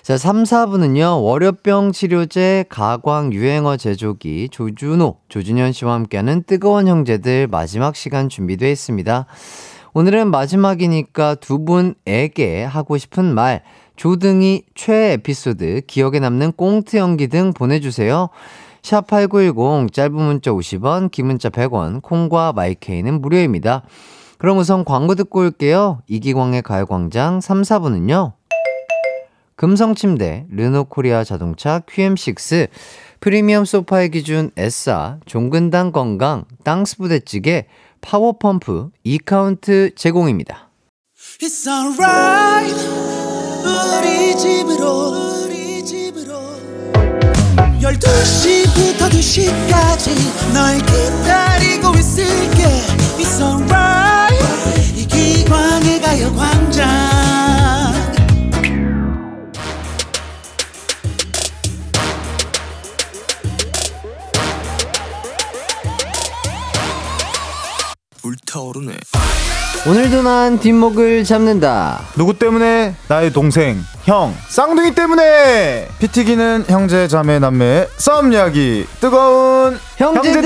자, 3, 4부는요, 월요병 치료제 가광 유행어 제조기 조준호, 조준현 씨와 함께하는 뜨거운 형제들 마지막 시간 준비되어 있습니다. 오늘은 마지막이니까 두 분에게 하고 싶은 말, 조둥이 최애 에피소드, 기억에 남는 꽁트 연기 등 보내주세요. 샵8910 짧은 문자 50원, 긴 문자 100원, 콩과 마이케이는 무료입니다. 그럼 우선 광고 듣고 올게요. 이기광의 가요광장 3, 4부는요. 금성침대, 르노코리아 자동차, QM6, 프리미엄 소파의 기준 에싸, 종근당 건강, 땅스 부대찌개, 파워펌프, 이카운트 제공입니다. 우리 집으로. 우리 집으로 12시부터 2시까지 널 기다리고 있을게. It's alright. 이 기광의 가요광장. 불타오르네 오늘도 난 뒷목을 잡는다. 누구 때문에? 나의 동생, 형, 쌍둥이 때문에! 피 튀기는 형제, 자매, 남매, 싸움 이야기, 뜨거운 형제들!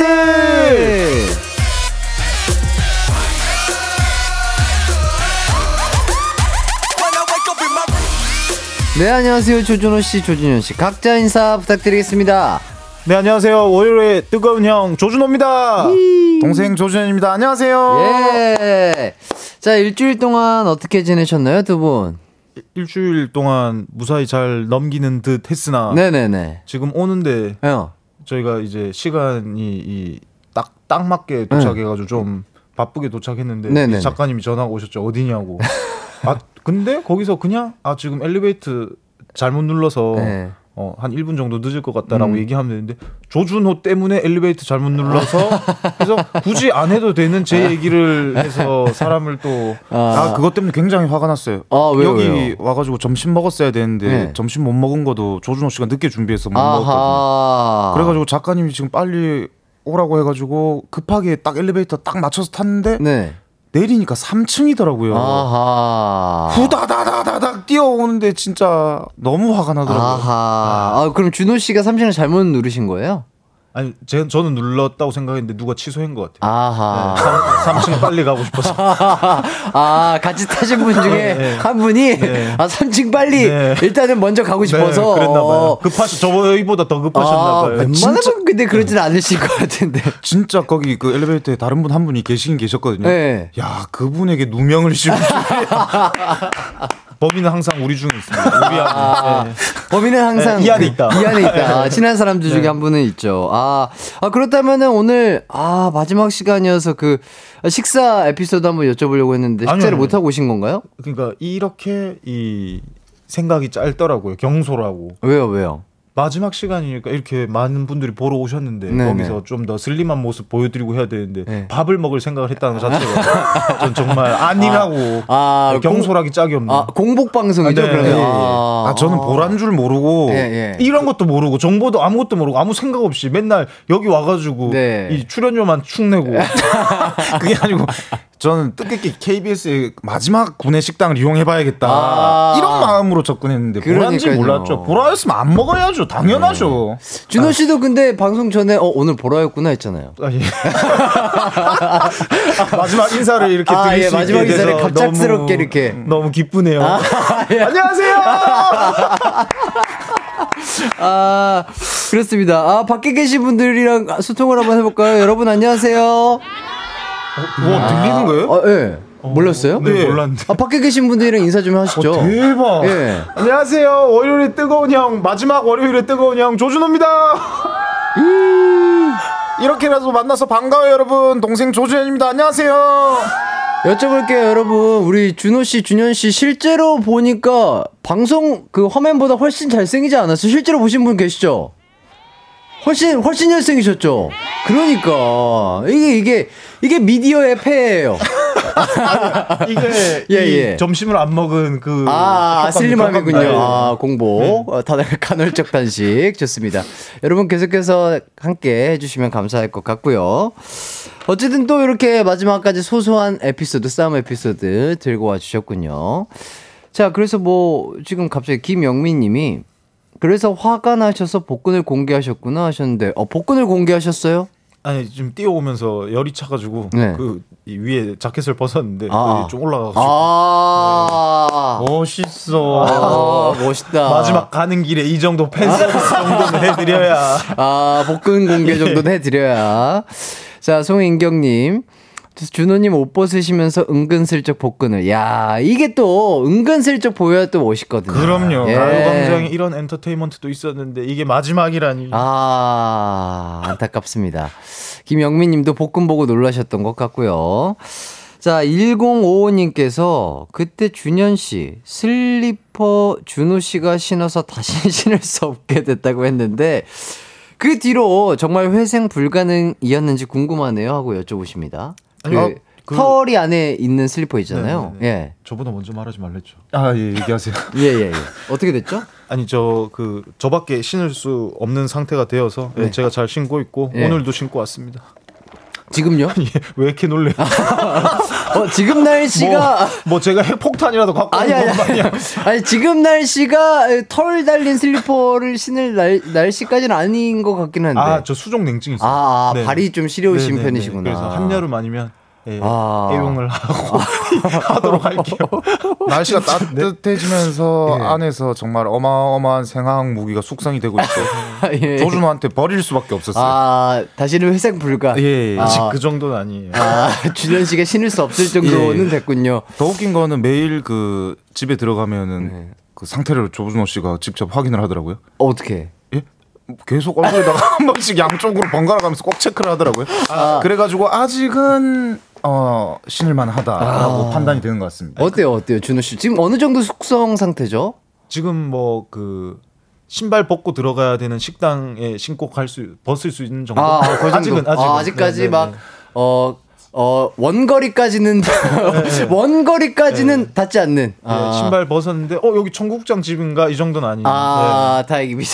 네, 안녕하세요. 조준호 씨, 조준현 씨. 각자 인사 부탁드리겠습니다. 네, 안녕하세요. 월요일의 뜨거운 형, 조준호입니다. 동생 조준현입니다. 안녕하세요. 예. 자, 일주일 동안 어떻게 지내셨나요, 두 분? 일주일 동안 무사히 잘 넘기는 듯 했으나, 네네네. 지금 오는데 어. 저희가 이제 시간이 이 딱, 딱 맞게 도착해가지고 좀 바쁘게 도착했는데 네네네. 이 작가님이 전화가 오셨죠. 어디냐고. 아, 근데 거기서 그냥 아, 지금 엘리베이터 잘못 눌러서 네. 어, 한 1분 정도 늦을 것 같다라고 음. 얘기하면 되는데 조준호 때문에 엘리베이터 잘못 눌러서 [laughs] 그래서 굳이 안 해도 되는 제 얘기를 해서 사람을 또 아. 아, 그것 때문에 굉장히 화가 났어요. 아, 왜요, 여기 왜요? 와가지고 점심 먹었어야 되는데 네. 점심 못 먹은 것도 조준호 씨가 늦게 준비해서 못 먹었거든요. 그래가지고 작가님이 지금 빨리 오라고 해가지고 급하게 딱 엘리베이터 딱 맞춰서 탔는데 네. 내리니까 3층이더라고요. 아하. 후다다다다닥 뛰어오는데 진짜 너무 화가 나더라고요. 아하. 아, 그럼 준호 씨가 3층을 잘못 누르신 거예요? 아니, 제, 저는 눌렀다고 생각했는데 누가 취소한 것 같아요. 아하. 3, 층 빨리 가고 싶어서. [laughs] 아, 같이 타신 분 중에 한 분이 아, 3층 빨리 네. 일단은 먼저 가고 싶어서 네, 그랬나 봐요. 어. 급하시 저희보다 더 급하셨나 아, 봐요. 웬만하면 진짜, 근데 그러진 않으실 것 같은데. [laughs] 진짜 거기 그 엘리베이터에 다른 분 한 분이 계시긴 계셨거든요. 네. 야, 그분에게 누명을 씌우고 [laughs] 범인은 항상 우리 중에 있습니다. 우리 아, 안에. 네. 범인은 항상 네, 이 안에 있다. 이 안에 있다. 아, 친한 사람들 중에 한 분은 있죠. 아, 아 그렇다면은 오늘 아 마지막 시간이어서 그 식사 에피소드 한번 여쭤보려고 했는데 식사를 아니요. 못 하고 오신 건가요? 그러니까 이렇게 이 생각이 짧더라고요. 경솔하고. 왜요, 왜요? 마지막 시간이니까 이렇게 많은 분들이 보러 오셨는데 네네. 거기서 좀 더 슬림한 모습 보여드리고 해야 되는데 네. 밥을 먹을 생각을 했다는 것 자체가 [laughs] 전 정말 안일하고 아, 경솔하기 짝이 없는. 아 공복 방송이죠, 아, 네. 그러면. 예, 예. 아, 아, 저는 보란 줄 모르고 예, 예. 이런 것도 모르고 정보도 아무것도 모르고 아무 생각 없이 맨날 여기 와가지고 네. 이 출연료만 축내고 [laughs] 그게 아니고 저는 뜻깊게 KBS의 마지막 군의 식당을 이용해봐야겠다 아. 이런 마음으로 접근했는데 보란지. 몰랐죠 보라였으면 안 먹어야죠 당연하죠 준호 씨도 근데 방송 전에 어 오늘 보라였구나 했잖아요. 아, 예. [laughs] 마지막 인사를 이렇게 아, 드릴 예, 수 마지막 있게 인사를 돼서 갑작스럽게 너무, 이렇게. 너무 기쁘네요 예. 안녕하세요 [laughs] 아, 그렇습니다. 아, 밖에 계신 분들이랑 소통을 한번 해볼까요? 여러분, 안녕하세요. 뭐 들리는 거예요? 아, 예. 몰랐어요? 네, 몰랐는데. 아, 밖에 계신 분들이랑 인사 좀 하시죠. 어, 대박. 예. 안녕하세요. 월요일에 뜨거운 형 마지막 월요일에 뜨거운 형 조준호입니다. 이렇게라도 만나서 반가워요 여러분. 동생 조준현입니다. 안녕하세요. 여쭤볼게요, 여러분. 우리 준호 씨, 준현 씨, 실제로 보니까 방송 그 화면보다 훨씬 잘생기지 않았어요? 실제로 보신 분 계시죠? 훨씬, 훨씬 잘생기셨죠? 그러니까. 이게, 이게, 이게 미디어의 폐예요. 이게 예, 이 예. 점심을 안 먹은 그 아, 효과입니다. 슬림함이군요. 효과입니다. 아, 공복. 어, 다들 간헐적 단식. 좋습니다. 여러분 계속해서 함께 해주시면 감사할 것 같고요. 어쨌든 또 이렇게 마지막까지 소소한 에피소드, 싸움 에피소드 들고 와 주셨군요. 자, 그래서 뭐, 지금 갑자기 김영민 님이 그래서 화가 나셔서 복근을 공개하셨구나 하셨는데, 어, 복근을 공개하셨어요? 아니 지금 뛰어오면서 열이 차가지고 네. 그이 위에 자켓을 벗었는데 아. 좀 올라가가지고 아, 멋있어. 아, 멋있다. 마지막 가는 길에 이 정도 팬 서비스 [laughs] 정도는 해드려야. 아, 복근 공개 정도는 해드려야. 자, 송인경님. 준호님 옷 벗으시면서 은근슬쩍 복근을. 야, 이게 또 은근슬쩍 보여야 또 멋있거든요. 그럼요. 예. 가요광장에 이런 엔터테인먼트도 있었는데 이게 마지막이라니. 아, 안타깝습니다. 김영민 님도 복근 보고 놀라셨던 것 같고요. 자, 1055님께서 그때 준현 씨 슬리퍼 준호 씨가 신어서 다시 [laughs] 신을 수 없게 됐다고 했는데 그 뒤로 정말 회생 불가능이었는지 궁금하네요 하고 여쭤보십니다. 그, 아니, 그- 털이 안에 있는 슬리퍼 있잖아요. 네네네. 저보다 먼저 말하지 말랬죠. 예. 아, 예, 얘기하세요. [laughs] 예, 예, 예. 어떻게 됐죠? 아니 저 그 저밖에 신을 수 없는 상태가 되어서 예, 네. 제가 잘 신고 있고 예. 오늘도 신고 왔습니다. 지금요? 예, 왜 이렇게 놀래? [laughs] 어, 지금 날씨가 뭐, 뭐 제가 핵폭탄이라도 갖고 아니 온 아니 건 아니. [laughs] 아니 지금 날씨가 털 달린 슬리퍼를 신을 날, 날씨까지는 아닌 것 같긴 한데. 아, 저 수족 냉증 있어요. 아, 아, 네. 발이 좀 시려우신 네네네. 편이시구나. 그래서 한여름 아니면 예, 아. 애용을 하고 [laughs] 하도록 할게요. [laughs] 날씨가 따뜻해지면서 네. 안에서 정말 어마어마한 생화학 무기가 숙성이 되고 있어. [laughs] 예. 조준호한테 버릴 수밖에 없었어요. 아, 다시는 회생 불가. 예, 예. 아. 아직 그 정도는 아니에요. 아, 준현 씨가 신을 수 없을 정도는 예. 됐군요. 더 웃긴 거는 매일 그 집에 들어가면은 네. 그 상태를 조준호 씨가 직접 확인을 하더라고요. 어, 어떻게? 예? 계속 얼굴에다가 한 번씩 양쪽으로 번갈아 가면서 꼭 체크를 하더라고요. 아. 그래가지고 아직은 어 신을만 하다라고 아. 판단이 되는 것 같습니다. 어때요, 어때요, 준호 씨? 지금 어느 정도 숙성 상태죠? 지금 뭐 그 신발 벗고 들어가야 되는 식당에 신고 갈 수 벗을 수 있는 정도. 아, 그 [laughs] 정도. 아직은 아직은 아, 아직까지 네, 네, 막, 네. 어, 어, 원거리까지는, [laughs] [laughs] 원거리까지는 닿지 않는. 네, 신발 벗었는데 어 여기 청국장 집인가 이 정도는 아니에요. 아, 다행입니다.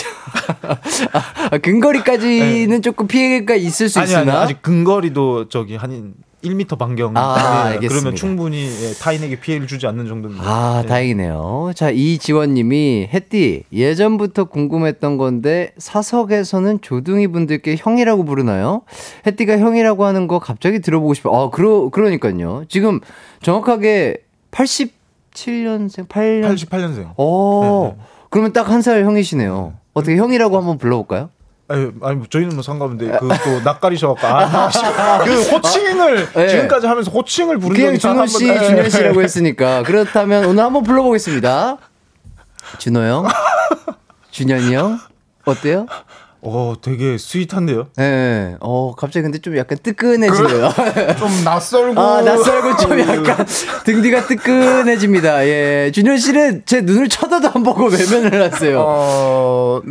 아, 근거리까지는 조금 피해가 있을 수 네. 아니 있으나. 아니 아직 근거리도 저기 한인 1m 반경. 아, 네, 알겠습니다. 그러면 충분히 예, 타인에게 피해를 주지 않는 정도입니다. 아, 네. 다행이네요. 자, 이지원님이 햇띠 예전부터 궁금했던 건데 사석에서는 조둥이 분들께 형이라고 부르나요? 햇띠가 형이라고 하는 거 갑자기 들어보고 싶어요. 아, 그러 그러니까요. 지금 정확하게 87년생, 8년. 88년생. 어, 그러면 딱 한 살 형이시네요. 어떻게 형이라고 한번 불러볼까요? 아니, 아니 저희는 뭐 상관없는데 그또 낯가리셔갖고 아, 씨, 그 호칭을 네. 지금까지 하면서 호칭을 부른 그냥 준호 한 씨, 번- 네. 준현 씨라고 했으니까 그렇다면 오늘 한번 불러보겠습니다. 준호 형, 준현이 형, 어때요? 어, 되게 sweet한데요. 예, 어, 갑자기 근데 좀 약간 뜨끈해지네요. 좀 낯설고. [laughs] 아, 낯설고 좀 약간 등 뒤가 뜨끈해집니다. 예. 준현 씨는 제 눈을 쳐다도 안 보고 외면을 하세요. 어,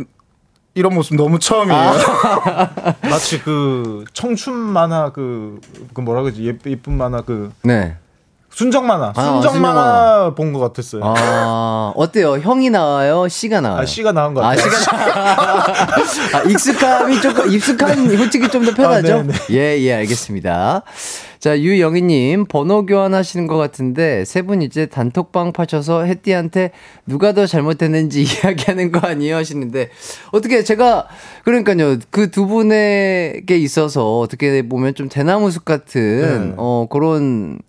이런 모습 너무 처음이에요. 아. [laughs] 마치 그 청춘 만화 그, 그 뭐라 그러지 예쁜, 예쁜 만화 그 네. 순정 만화 아, 순정 순정 만화 본것 같았어요. 아, 아, 어때요? 형이 나와요? 씨가 나와요? 씨가 나온 것 아, 같아요. 시간. 아, 익숙함이 조금, 익숙한 호칭이 좀더 편하죠? 아. 예, 예, 알겠습니다. 자, 유영희님, 번호 교환하시는 것 같은데, 세 분 이제 단톡방 파셔서 혜띠한테 누가 더 잘못했는지 [laughs] 이야기하는 거 아니에요? 하시는데, 어떻게 제가, 그러니까요, 그 두 분에게 있어서 어떻게 보면 좀 대나무숲 같은, 네. 어, 그런,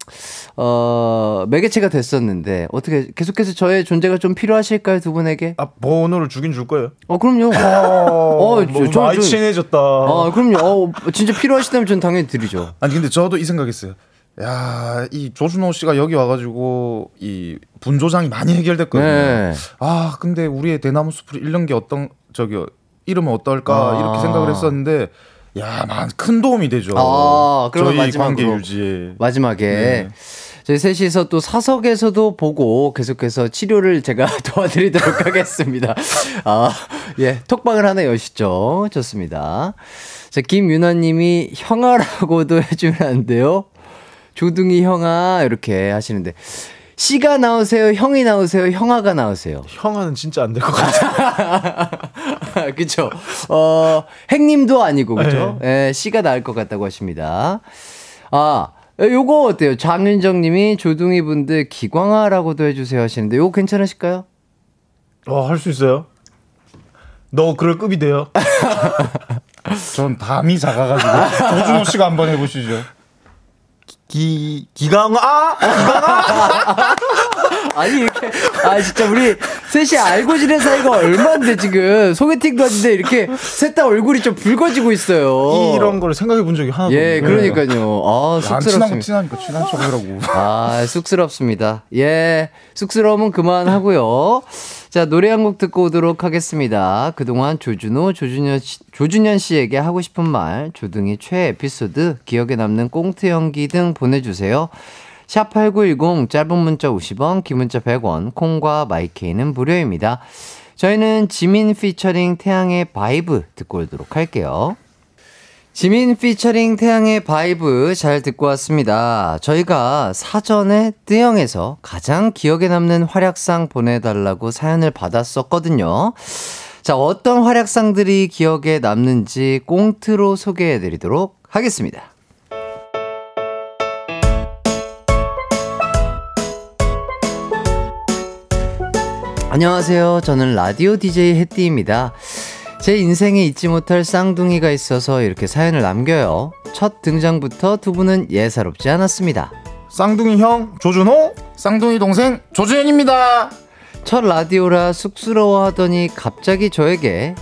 어, 매개체가 됐었는데, 어떻게 계속해서 저의 존재가 좀 필요하실까요, 두 분에게? 아, 번호를 주긴 줄 거예요. 어, 그럼요. 어, 저- 뭐 저- 많이 저- 친해졌다. 아, 그럼요. 어, 진짜 필요하시다면 전 당연히 드리죠. 아니 근데 저도 이생 각했어요. 야, 이 조준호 씨가 여기 와가지고 이 분조장이 많이 해결됐거든요. 네. 아, 근데 우리의 대나무 숲을 잃는 게 어떤 저기 이름은 어떨까 아. 이렇게 생각을 했었는데, 야, 만큰 도움이 되죠. 아, 그러면 저희 마지막으로. 관계 유지에. 마지막에 네. 저희 셋이서 또 사석에서도 보고 계속해서 치료를 제가 [laughs] 도와드리도록 하겠습니다. 아, 예, 톡방을 하나 여시죠. 좋습니다. 자, 김윤아님이 형아라고도 [laughs] 해주면 안 돼요? 조둥이 형아 이렇게 하시는데 씨가 나오세요, 형이 나오세요, 형아가 나오세요. 형아는 진짜 안 될 것 같아. [laughs] 그쵸. 어, 행님도 아니고, 그죠? 예, 씨가 나을 것 같다고 하십니다. 아, 요거 어때요? 장윤정 님이 조둥이 분들 기광아라고도 해주세요 하시는데, 요거 괜찮으실까요? 어, 할 수 있어요? 너 그럴 급이 돼요? [laughs] 전 담이 작아가지고 조준호 씨가 한번 해보시죠. 기 기강아 [laughs] 아니, 이렇게, 아, 진짜 우리 셋이 알고 지낸 사이가 얼만데, 지금. 소개팅도 하는데 이렇게 셋 다 얼굴이 좀 붉어지고 있어요. 이런 걸 생각해 본 적이 하나도 예, 없는데. 그러니까요. 아, 안 친한 거 쑥스럽습니다. 친하니까 친한 척하라고. 아, 쑥스럽습니다. 예, 쑥스러움은 그만하고요. 자, 노래 한 곡 듣고 오도록 하겠습니다. 그동안 조준호, 조준현, 씨, 조준현 씨에게 하고 싶은 말, 조등이 최애 에피소드, 기억에 남는 꽁트 연기 등 보내주세요. 샵8910, 짧은 문자 50원, 긴 문자 100원, 콩과 마이케이는 무료입니다. 저희는 지민 피처링 태양의 Vibe 듣고 오도록 할게요. 지민 피처링 태양의 Vibe 잘 듣고 왔습니다. 저희가 사전에 뜨영에서 가장 기억에 남는 활약상 보내달라고 사연을 받았었거든요. 자, 어떤 활약상들이 기억에 남는지 꽁트로 소개해 드리도록 하겠습니다. 안녕하세요. 저는 라디오 DJ 햇띠입니다. 제 인생에 잊지 못할 쌍둥이가 있어서 이렇게 사연을 남겨요. 첫 등장부터 두 분은 예사롭지 않았습니다. 쌍둥이 형 조준호 쌍둥이 동생 조준현입니다. 첫 라디오라 쑥스러워하더니 갑자기 저에게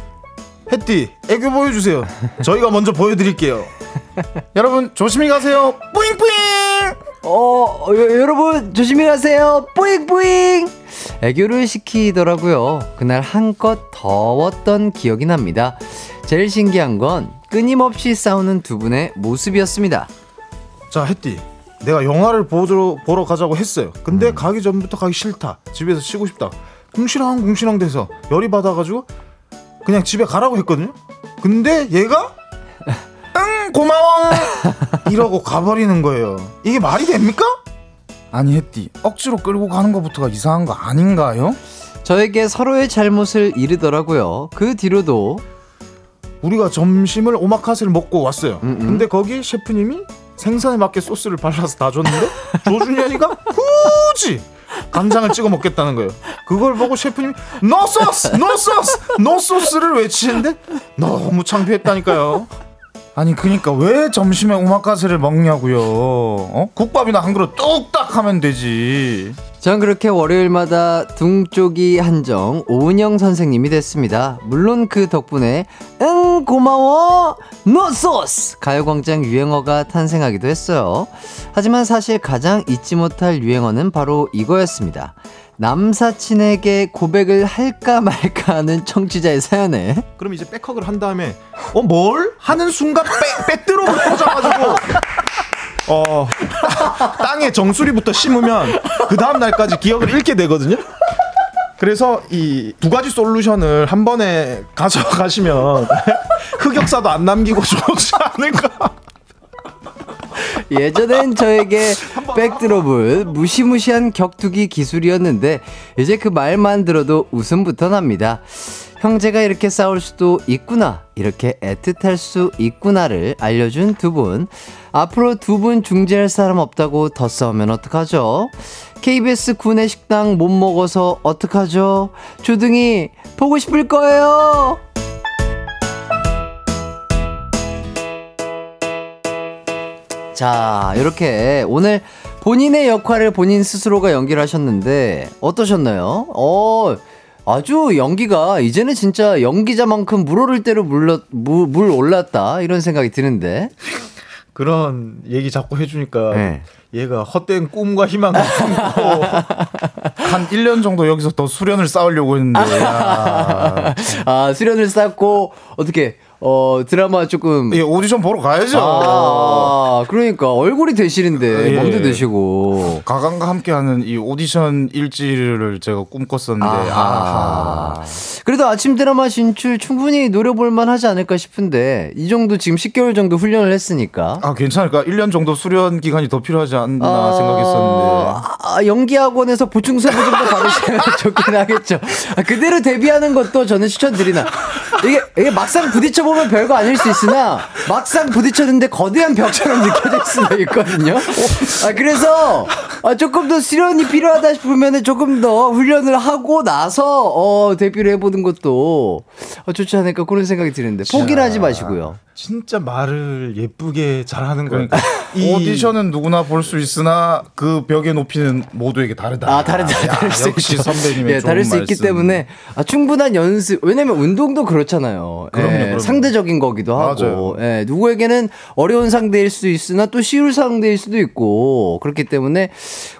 햇띠 애교 보여주세요. 저희가 먼저 보여드릴게요. [laughs] 여러분 조심히 가세요. 뿌잉뿌잉. 어, 여, 여러분 조심히 가세요. 뿌잉 뿌잉. 애교를 시키더라고요. 그날 한껏 더웠던 기억이 납니다. 제일 신기한 건 끊임없이 싸우는 두 분의 모습이었습니다. 자 햇띠 내가 영화를 보러, 보러 가자고 했어요. 근데 가기 전부터 가기 싫다. 집에서 쉬고 싶다. 궁시렁 궁시렁 돼서 열이 받아가지고 그냥 집에 가라고 했거든요. 근데 얘가 응 고마워 이러고 가버리는 거예요. 이게 말이 됩니까? 아니 햇띠 억지로 끌고 가는 것부터가 이상한 거 아닌가요? 저에게 서로의 잘못을 이르더라고요. 그 뒤로도 우리가 점심을 오마카세를 먹고 왔어요. 음, 음. 근데 거기 셰프님이 생선에 맞게 소스를 발라서 다 줬는데 조준현이가 굳이 간장을 찍어 먹겠다는 거예요. 그걸 보고 셰프님이 no sauce, no sauce, no sauce를 외치는데 너무 창피했다니까요. 아니 그니까 왜 점심에 오마카세를 먹냐고요. 어? 국밥이나 한 그릇 뚝딱 하면 되지. 전 그렇게 월요일마다 둥쪽이 한정 오은영 선생님이 됐습니다. 물론 그 덕분에 응 고마워 노소스 가요광장 유행어가 탄생하기도 했어요. 하지만 사실 가장 잊지 못할 유행어는 바로 이거였습니다. 남사친에게 고백을 할까 말까 하는 청취자의 사연에 그럼 이제 백허그를 한 다음에 어 뭘 하는 순간 백 백드롭을 꽂아가지고 어 땅에 정수리부터 심으면 그 다음 날까지 기억을 잃게 되거든요. 그래서 이 두 가지 솔루션을 한 번에 가져가시면 흑역사도 안 남기고 좋지 않을까. 예전엔 저에게 백드롭은 무시무시한 격투기 기술이었는데 이제 그 말만 들어도 웃음부터 납니다. 형제가 이렇게 싸울 수도 있구나, 이렇게 애틋할 수 있구나를 알려준 두 분. 앞으로 두 분 중재할 사람 없다고 더 싸우면 어떡하죠? KBS 구내 식당 못 먹어서 어떡하죠? 주둥이 보고 싶을 거예요! 자, 이렇게 오늘 본인의 역할을 본인 스스로가 연기를 하셨는데 어떠셨나요? 어, 아주 연기가 이제는 진짜 연기자만큼 물 오를 대로 물러, 물, 물 올랐다 이런 생각이 드는데. 그런 얘기 자꾸 해주니까 네. 얘가 헛된 꿈과 희망을 품고 [laughs] 한 1년 정도 여기서 더 수련을 쌓으려고 했는데. 야. 아, 수련을 쌓고 어떻게 어 드라마 조금 예, 오디션 보러 가야죠. 아, 그러니까 얼굴이 되시는데 예. 몸도 되시고. 가강과 함께하는 이 오디션 일지를 제가 꿈꿨었는데 아하. 아하. 그래도 아침 드라마 진출 충분히 노려볼 만 하지 않을까 싶은데, 이 정도 지금 10개월 정도 훈련을 했으니까. 아 괜찮을까? 1년 정도 수련 기간이 더 필요하지 않나 아, 생각했었는데. 아, 연기 학원에서 보충 수업 정도 받으시면 [laughs] 좋긴 하겠죠. 아, 그대로 데뷔하는 것도 저는 추천드리나. 이게, 이게 막상 부딪혀 보면 별거 아닐 수 있으나, 막상 부딪혔는데 거대한 벽처럼 느껴질 수도 있거든요. 아, 그래서, 아, 조금 더 수련이 필요하다 싶으면 조금 더 훈련을 하고 나서, 어, 데뷔를 해보는 것도 어, 좋지 않을까 그런 생각이 드는데, 포기를 하지 마시고요. 진짜 말을 예쁘게 잘하는 거니까 그러니까 오디션은 누구나 볼 수 있으나 그 벽의 높이는 모두에게 다르다. 아, 다르다. 야, 다를 수 역시 있죠. 선배님의 예, 다를 수 있기 말씀. 때문에 아, 충분한 연습. 왜냐면 운동도 그렇잖아요. 그럼요, 예, 그럼요. 상대적인 거기도 하고. 맞아요. 예, 누구에게는 어려운 상대일 수도 있으나 또 쉬울 상대일 수도 있고. 그렇기 때문에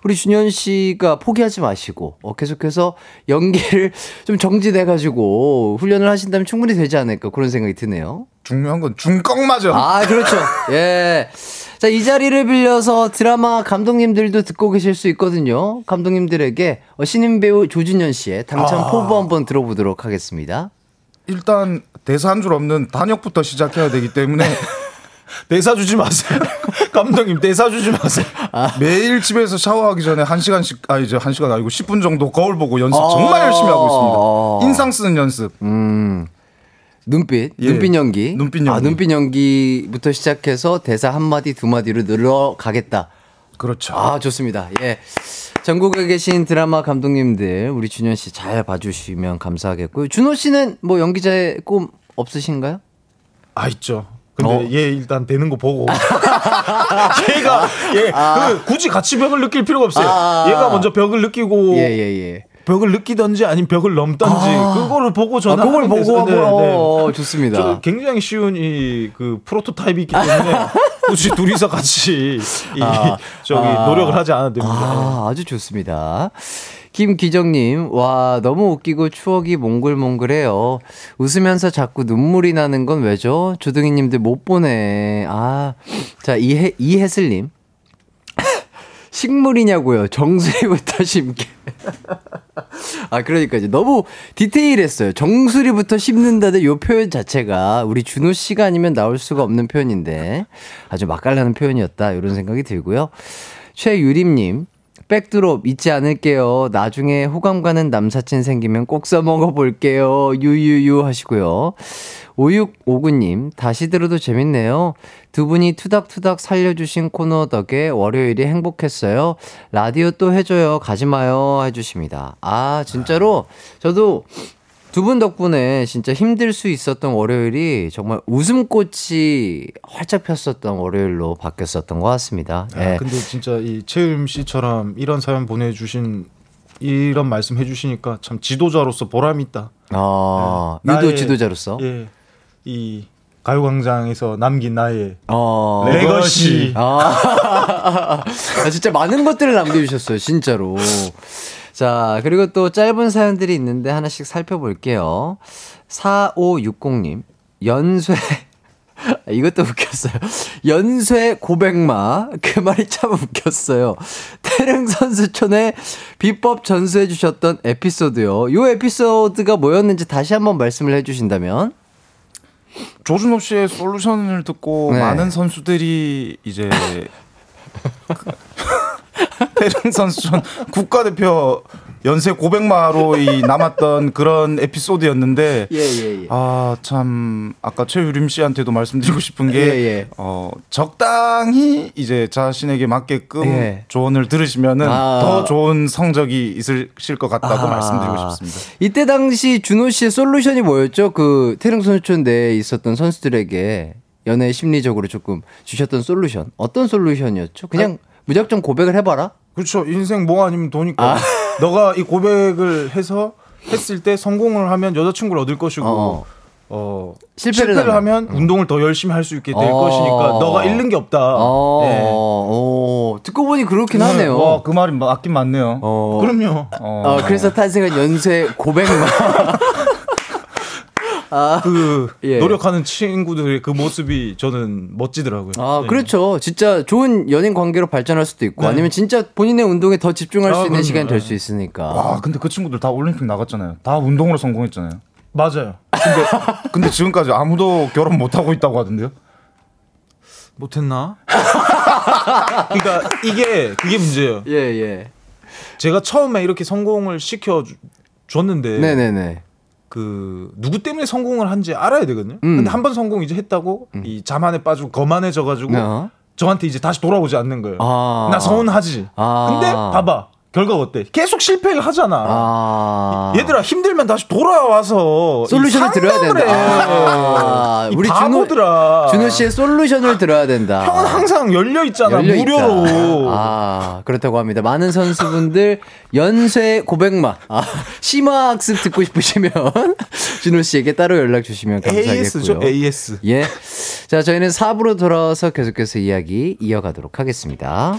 우리 준현 씨가 포기하지 마시고 어, 계속해서 연기를 좀 정지돼 가지고 훈련을 하신다면 충분히 되지 않을까 그런 생각이 드네요. 중요한 건 중꺽 맞아. 아, 그렇죠. 예. 자, 이 자리를 빌려서 드라마 감독님들도 듣고 계실 수 있거든요. 감독님들에게 어, 신인 배우 조준현 씨의 당첨 아. 포부 한번 들어보도록 하겠습니다. 일단 대사 한 줄 없는 단역부터 시작해야 되기 때문에 [laughs] 대사 주지 마세요. [laughs] 감독님 대사 주지 마세요. 매일 집에서 샤워하기 전에 한 시간씩 아 이제 한 시간 아니고 10분 정도 거울 보고 연습 아. 정말 열심히 하고 있습니다. 인상 쓰는 연습. 음. 눈빛, 예. 눈빛 연기. 눈빛 아, 연기. 눈빛 연기부터 시작해서 대사 한마디, 두마디로 늘어가겠다. 그렇죠. 아, 좋습니다. 예. 전국에 계신 드라마 감독님들, 우리 준현 씨 잘 봐주시면 감사하겠고요. 준호 씨는 뭐 연기자의 꿈 없으신가요? 아 있죠. 근데 어. 얘 일단 되는 거 보고 [laughs] 얘가 얘 그, 굳이 같이 벽을 느낄 필요가 없어요. 아. 얘가 먼저 벽을 느끼고 예, 예, 예. 벽을 느끼던지 아니면 벽을 넘던지 그거를 보고 아, 저는 그걸 하는 보고 하고, 네, 네. 어, 좋습니다. 저 굉장히 쉬운 이 그 프로토타입이 있기 때문에 [laughs] 굳이 둘이서 같이 이 아. 저기 아. 노력을 하지 않아도 됩니다. 아, 아주 좋습니다. 김기정님, 와, 너무 웃기고 추억이 몽글몽글해요. 웃으면서 자꾸 눈물이 나는 건 왜죠? 주둥이님들 못 보네. 아, 자, 이해, 이해슬님. 식물이냐고요. 정수리부터 [laughs] 심게. 아, 그러니까 이제 너무 디테일했어요. 정수리부터 심는다는 요 표현 자체가 우리 준호 씨가 아니면 나올 수가 없는 표현인데 아주 맛깔나는 표현이었다. 이런 생각이 들고요. 최유림님. 백드롭 잊지 않을게요. 나중에 호감 가는 남사친 생기면 꼭 써먹어 볼게요. 유유유 하시고요. 5659님, 다시 들어도 재밌네요. 두 분이 투닥투닥 살려주신 코너 덕에 월요일이 행복했어요. 라디오 또 해줘요. 가지마요. 해주십니다. 아, 진짜로 저도 두 분 덕분에 진짜 힘들 수 있었던 월요일이 정말 웃음꽃이 활짝 폈었던 월요일로 바뀌었었던 것 같습니다. 아, 예. 근데 진짜 이 채임 씨처럼 이런 사연 보내주신 이런 말씀 해주시니까 참 지도자로서 보람이 있다. 어, 네. 유도 나의- 지도자로서. 예, 이 가요광장에서 남긴 나의 어. legacy. 아, [laughs] 아, 진짜 많은 것들을 남겨주셨어요, 진짜로. 자, 그리고 또 짧은 사연들이 있는데 하나씩 살펴볼게요. 4560님, 연쇄, [laughs] 이것도 웃겼어요. 연쇄 고백마. 그 말이 참 웃겼어요. 태릉 선수촌에 비법 전수해 주셨던 에피소드요. 요 에피소드가 뭐였는지 다시 한번 말씀을 해 주신다면? 조준호 씨의 솔루션을 듣고 네. 많은 선수들이 이제 [laughs] [laughs] 태릉 선수촌 국가대표 연세 고백마로 이 남았던 그런 에피소드였는데 예, 예, 예. 아참 아까 최유림 씨한테도 말씀드리고 싶은 게 예, 예. 어, 적당히 이제 자신에게 맞게끔 예. 조언을 들으시면은 아. 더 좋은 성적이 있으실 것 같다고 아. 말씀드리고 싶습니다. 이때 당시 준호 씨의 솔루션이 뭐였죠? 그 태릉 선수촌 내에 있었던 선수들에게 연애 심리적으로 조금 주셨던 솔루션. 어떤 솔루션이었죠? 그냥 무작정 고백을 해봐라? 그렇죠. 인생 뭐 아니면 도니까. [laughs] 너가 이 고백을 해서 했을 때 성공을 하면 여자친구를 얻을 것이고 어. 어, 실패를 실패를, 하면? 하면 운동을 더 열심히 할 수 있게 될 어. 것이니까 너가 잃는 게 없다. 어, 예. 어, 듣고 보니 그렇긴 하네요. 와, 그 말이 맞긴 맞네요. 어. 그럼요. 어. 어, 그래서 탄생한 연쇄 고백만. [laughs] 아, 그 예. 노력하는 친구들의 그 모습이 저는 멋지더라고요. 아, 예. 그렇죠. 진짜 좋은 연인 관계로 발전할 수도 있고, 네. 아니면 진짜 본인의 운동에 더 집중할 수 아, 있는 그럼요. 시간이 될 네. 수 있으니까. 와, 근데 그 친구들 다 올림픽 나갔잖아요. 다 운동으로 성공했잖아요. 맞아요. 근데 지금까지 아무도 결혼 못 하고 있다고 하던데요? 못했나? [laughs] 그러니까 이게 그게 문제예요. 예, 예. 제가 처음에 이렇게 성공을 시켜 주- 줬는데 네네네. 그 누구 때문에 성공을 한지 알아야 되거든요. 음. 근데 한 번 성공 이제 했다고 이 자만에 빠지고 거만해져 가지고 어. 저한테 이제 다시 돌아오지 않는 거예요. 아. 나 서운하지. 아. 근데 봐봐 결과가 어때? 계속 실패를 하잖아. 아. 얘들아 힘들면 다시 돌아와서 솔루션을 이 들어야 된다. 해. 아, 이 우리 준호- 바보들아. 준호 씨의 솔루션을 들어야 된다. 형은 항상 열려 있잖아 열려. 무료로. 아, 그렇다고 합니다. 많은 선수분들 연쇄 고백마, 아, 심화 학습 듣고 싶으시면 [laughs] 준호 씨에게 따로 연락 주시면 AS죠 감사하겠고요. AS. 예. 자, 저희는 4부로 돌아와서 계속해서 이야기 이어가도록 하겠습니다.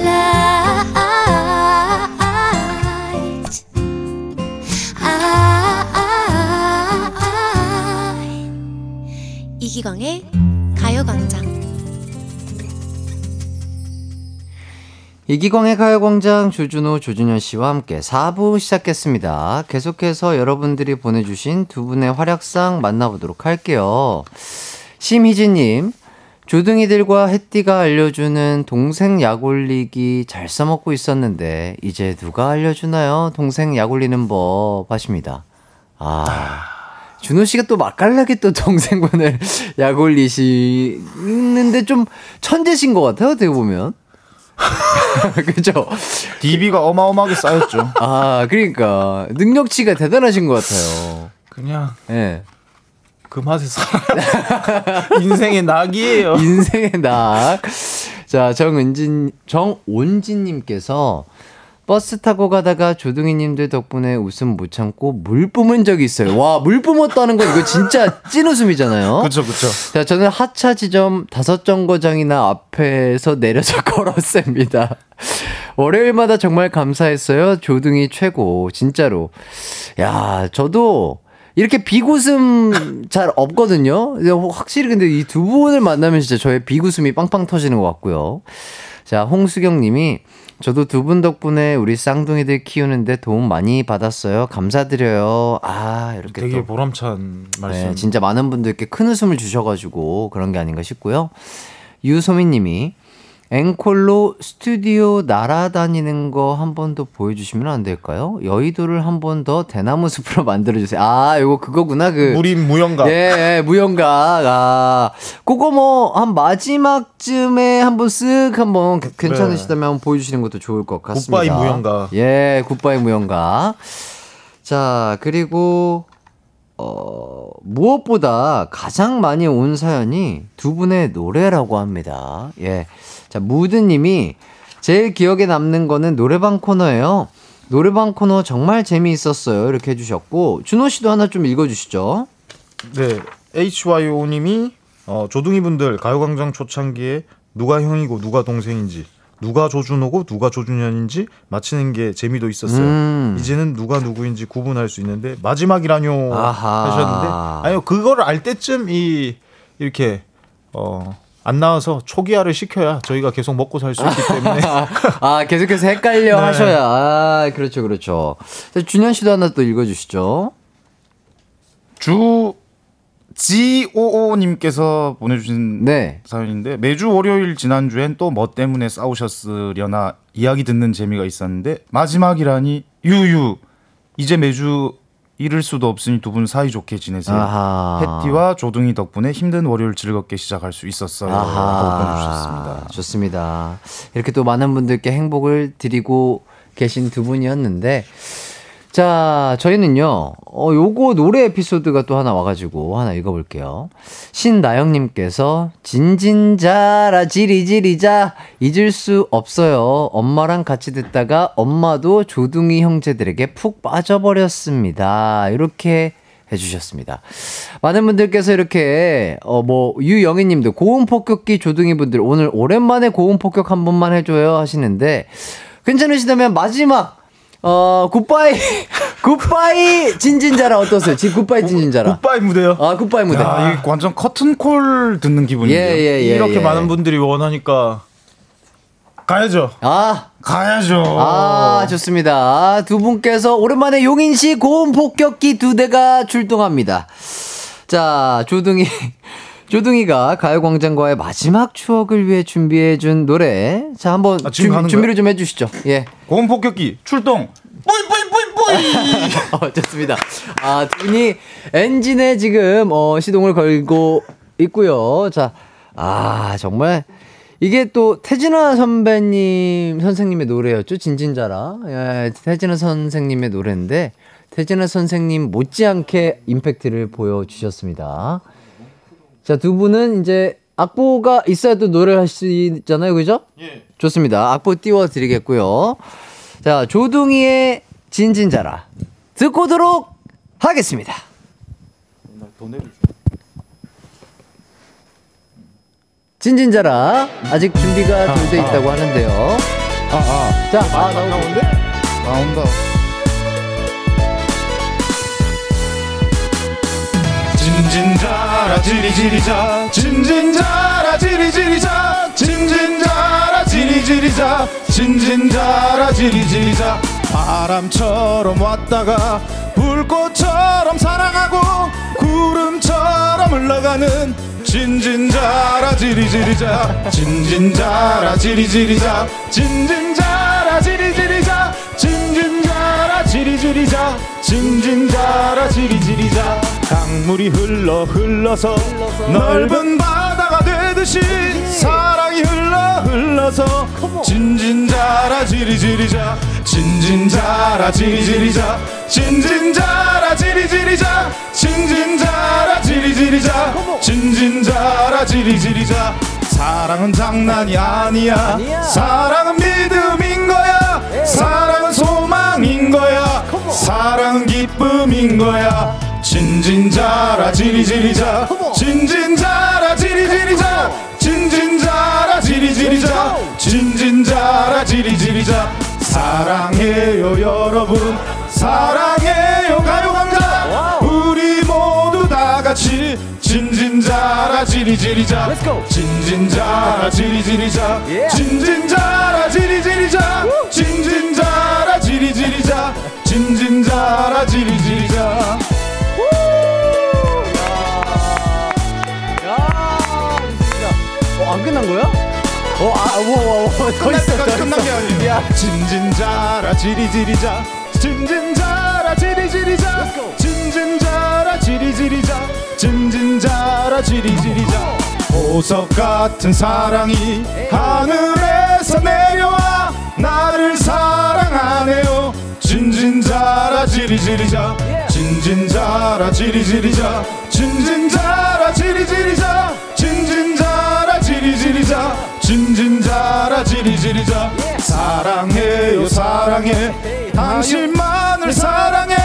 이기광의 가요광장 이기광의 가요광장 주준호, 조준현 씨와 함께 4부 시작했습니다. 계속해서 여러분들이 보내주신 두 분의 활약상 만나보도록 할게요. 심희진님, 조등이들과 햇띠가 알려주는 동생 약 올리기 잘 써먹고 있었는데, 이제 누가 알려주나요? 동생 약 올리는 법 하십니다. 아. 준호 씨가 또 맛깔나게 또 동생분을 [laughs] 약 올리시는데 좀 천재신 것 같아요, 어떻게 보면. [laughs] 그죠? DB가 어마어마하게 쌓였죠. 아, 그러니까 능력치가 대단하신 것 같아요. 그냥 예. 그 맛에 살아. [laughs] 인생의 낙이에요. 인생의 낙. 자, 정은진, 정온진님께서 버스 타고 가다가 조둥이님들 덕분에 웃음 못 참고 물 뿜은 적이 있어요. 와, 물 뿜었다는 거 이거 진짜 찐 웃음이잖아요. 그쵸 그쵸. 자, 저는 하차 지점 다섯 정거장이나 앞에서 내려서 [laughs] 걸었습니다. 월요일마다 정말 감사했어요. 조둥이 최고. 진짜로. 야, 저도 이렇게 비웃음 잘 없거든요. 확실히 근데 이 두 분을 만나면 진짜 저의 비웃음이 빵빵 터지는 것 같고요. 자, 홍수경 님이 저도 두 분 덕분에 우리 쌍둥이들 키우는데 도움 많이 받았어요. 감사드려요. 아, 이렇게 되게 또. 보람찬 말씀. 네, 진짜 많은 분들께 큰 웃음을 주셔가지고 그런 게 아닌가 싶고요. 유소민 님이 앵콜로 스튜디오 날아다니는 거 한 번 더 보여주시면 안 될까요? 여의도를 한 번 더 대나무 숲으로 [laughs] 만들어주세요. 아, 이거 그거구나. 그. 무림 무영가. 예, 예, 무용각. 아, 그거 뭐, 한 마지막쯤에 한번 쓱 한번 괜찮으시다면 한번 보여주시는 것도 좋을 것 같습니다. 굿바이 무용각. 예, 굿바이 무용각. 자, 그리고, 어, 무엇보다 가장 많이 온 사연이 두 분의 노래라고 합니다. 예. 자, 무드님이 제일 기억에 남는 거는 노래방 코너예요. 노래방 코너 정말 재미있었어요. 이렇게 해주셨고, 준호 씨도 하나 좀 읽어주시죠. 네, HYO님이 어, 조둥이 분들 가요광장 초창기에 누가 형이고 누가 동생인지 누가 조준호고 누가 조준현인지 맞히는 게 재미도 있었어요. 음. 이제는 누가 누구인지 구분할 수 있는데 마지막이라뇨 아하. 하셨는데 아니요 그거를 알 때쯤 이 이렇게 어. 안 나와서 초기화를 시켜야 저희가 계속 먹고 살 수 있기 때문에 [laughs] 아, 계속해서 헷갈려 [laughs] 네. 하셔야. 아, 그렇죠, 그렇죠. 자, 준현 씨도 하나 또 읽어주시죠. 주 GOO님께서 보내주신 네. 사연인데 매주 월요일 지난주엔 또 뭐 때문에 싸우셨으려나 이야기 듣는 재미가 있었는데 마지막이라니 유유 이제 매주 이를 수도 없으니 두 분 사이좋게 지내세요. 아하. 해띠와 조둥이 덕분에 힘든 월요일 즐겁게 시작할 수 있었어요. 보내주셨습니다. 좋습니다. 이렇게 또 많은 분들께 행복을 드리고 계신 두 분이었는데, 자, 저희는요, 어, 요거 노래 에피소드가 또 하나 와가지고 하나 읽어볼게요. 신나영님께서, 진진자라 지리지리자, 잊을 수 없어요. 엄마랑 같이 듣다가 엄마도 조둥이 형제들에게 푹 빠져버렸습니다. 이렇게 해주셨습니다. 많은 분들께서 이렇게 어 뭐 유영희님도 고음 폭격기 조둥이 분들 오늘 오랜만에 고음 폭격 한 번만 해줘요 하시는데 괜찮으시다면 마지막 어 굿바이 [laughs] 굿바이 진진자라 어떠세요? 지금 굿바이 진진자라. 굿바이 무대요. 아 굿바이 무대. 야, 이게 완전 커튼콜 듣는 기분이에요. 예 예 예. 이렇게 많은 분들이 원하니까 가야죠. 아 가야죠. 아, 좋습니다. 아, 두 분께서 오랜만에 용인시 고음 폭격기 두 대가 출동합니다. 자, 조둥이, 조둥이가 가요광장과의 마지막 추억을 위해 준비해준 노래. 자, 한번 아, 가는 준비를 좀 해주시죠. 예. 고음 폭격기 출동. 뿌이 뿌이 뿌이 뿌이. [laughs] 어, 좋습니다. 아, 두 분이 엔진에 지금, 어, 시동을 걸고 있고요. 자, 아, 정말. 이게 또 태진아 선배님, 선생님의 노래였죠. 진진자라. 예, 태진아 선생님의 노래인데, 태진아 선생님 못지않게 임팩트를 보여주셨습니다. 자, 두 분은 이제 악보가 있어야 또 노래를 할 수 있잖아요. 그죠? 예. 좋습니다. 악보 띄워 드리겠고요. 자, 조둥이의 진진자라. 듣고 오도록 하겠습니다. 진진자라. 아직 준비가 좀돼 있다고 하는데요. 아, 아. 자, 아, 나오는데? 나온다. 진진자 라 지리지리자. 진진자라 지리지리자. 진진자라 지리지리자. 진진자라 지리지리자. 바람처럼 왔다가 불꽃처럼 사랑하고 구름처럼 흘러가는 진진자라 지리지리자. 진진자라 지리지리자. 진진자라 지리지리자. 진진자라 지리지리자 진진자라 지리지리자. 강물이 흘러 흘러서 넓은 바다가 되듯이 사랑이 흘러 흘러서 진진자라 지리지리자 진진자라 지리지리자 진진자라 지리지리자 진진자라 지리지리자 진진자라 지리지리자. 사랑은 장난이 아니야. 사랑은 믿음인 거야. 사랑 소망인 거야 사랑은 기쁨인 거야. 진진자라 지리지리자. 진진자라 지리지리자. 진진자라 지리지리자. 진진자라 지리지리자. 사랑해요 여러분. 사랑해요 가요광장. 우리 모두 다 같이 진진자라 지리지리자. 진진자라 지리지리자. 진진자라 지리지리자. 진진자라 지리지리자 진진자라 지리지리자 어, 안 끝난 거야? 어, 아, 뭐, 뭐, 뭐, 더 있어, 더 끝난 게 있어. 아니에요. 야, 진진자라 지리지리자. 진진자라 지리지리자. 진진자라 지리지리자. 진진자라 지리지리자. 보석 같은 사랑이 하늘에서 내려와 나를 사랑하네요 진진자라 지리지리자. 진진자라 지리지리자. 진진자라 지리지리자. 진진자라 지리지리자. 진진자라 지리지리자. 사랑해요 사랑해. 당신만을 사랑해.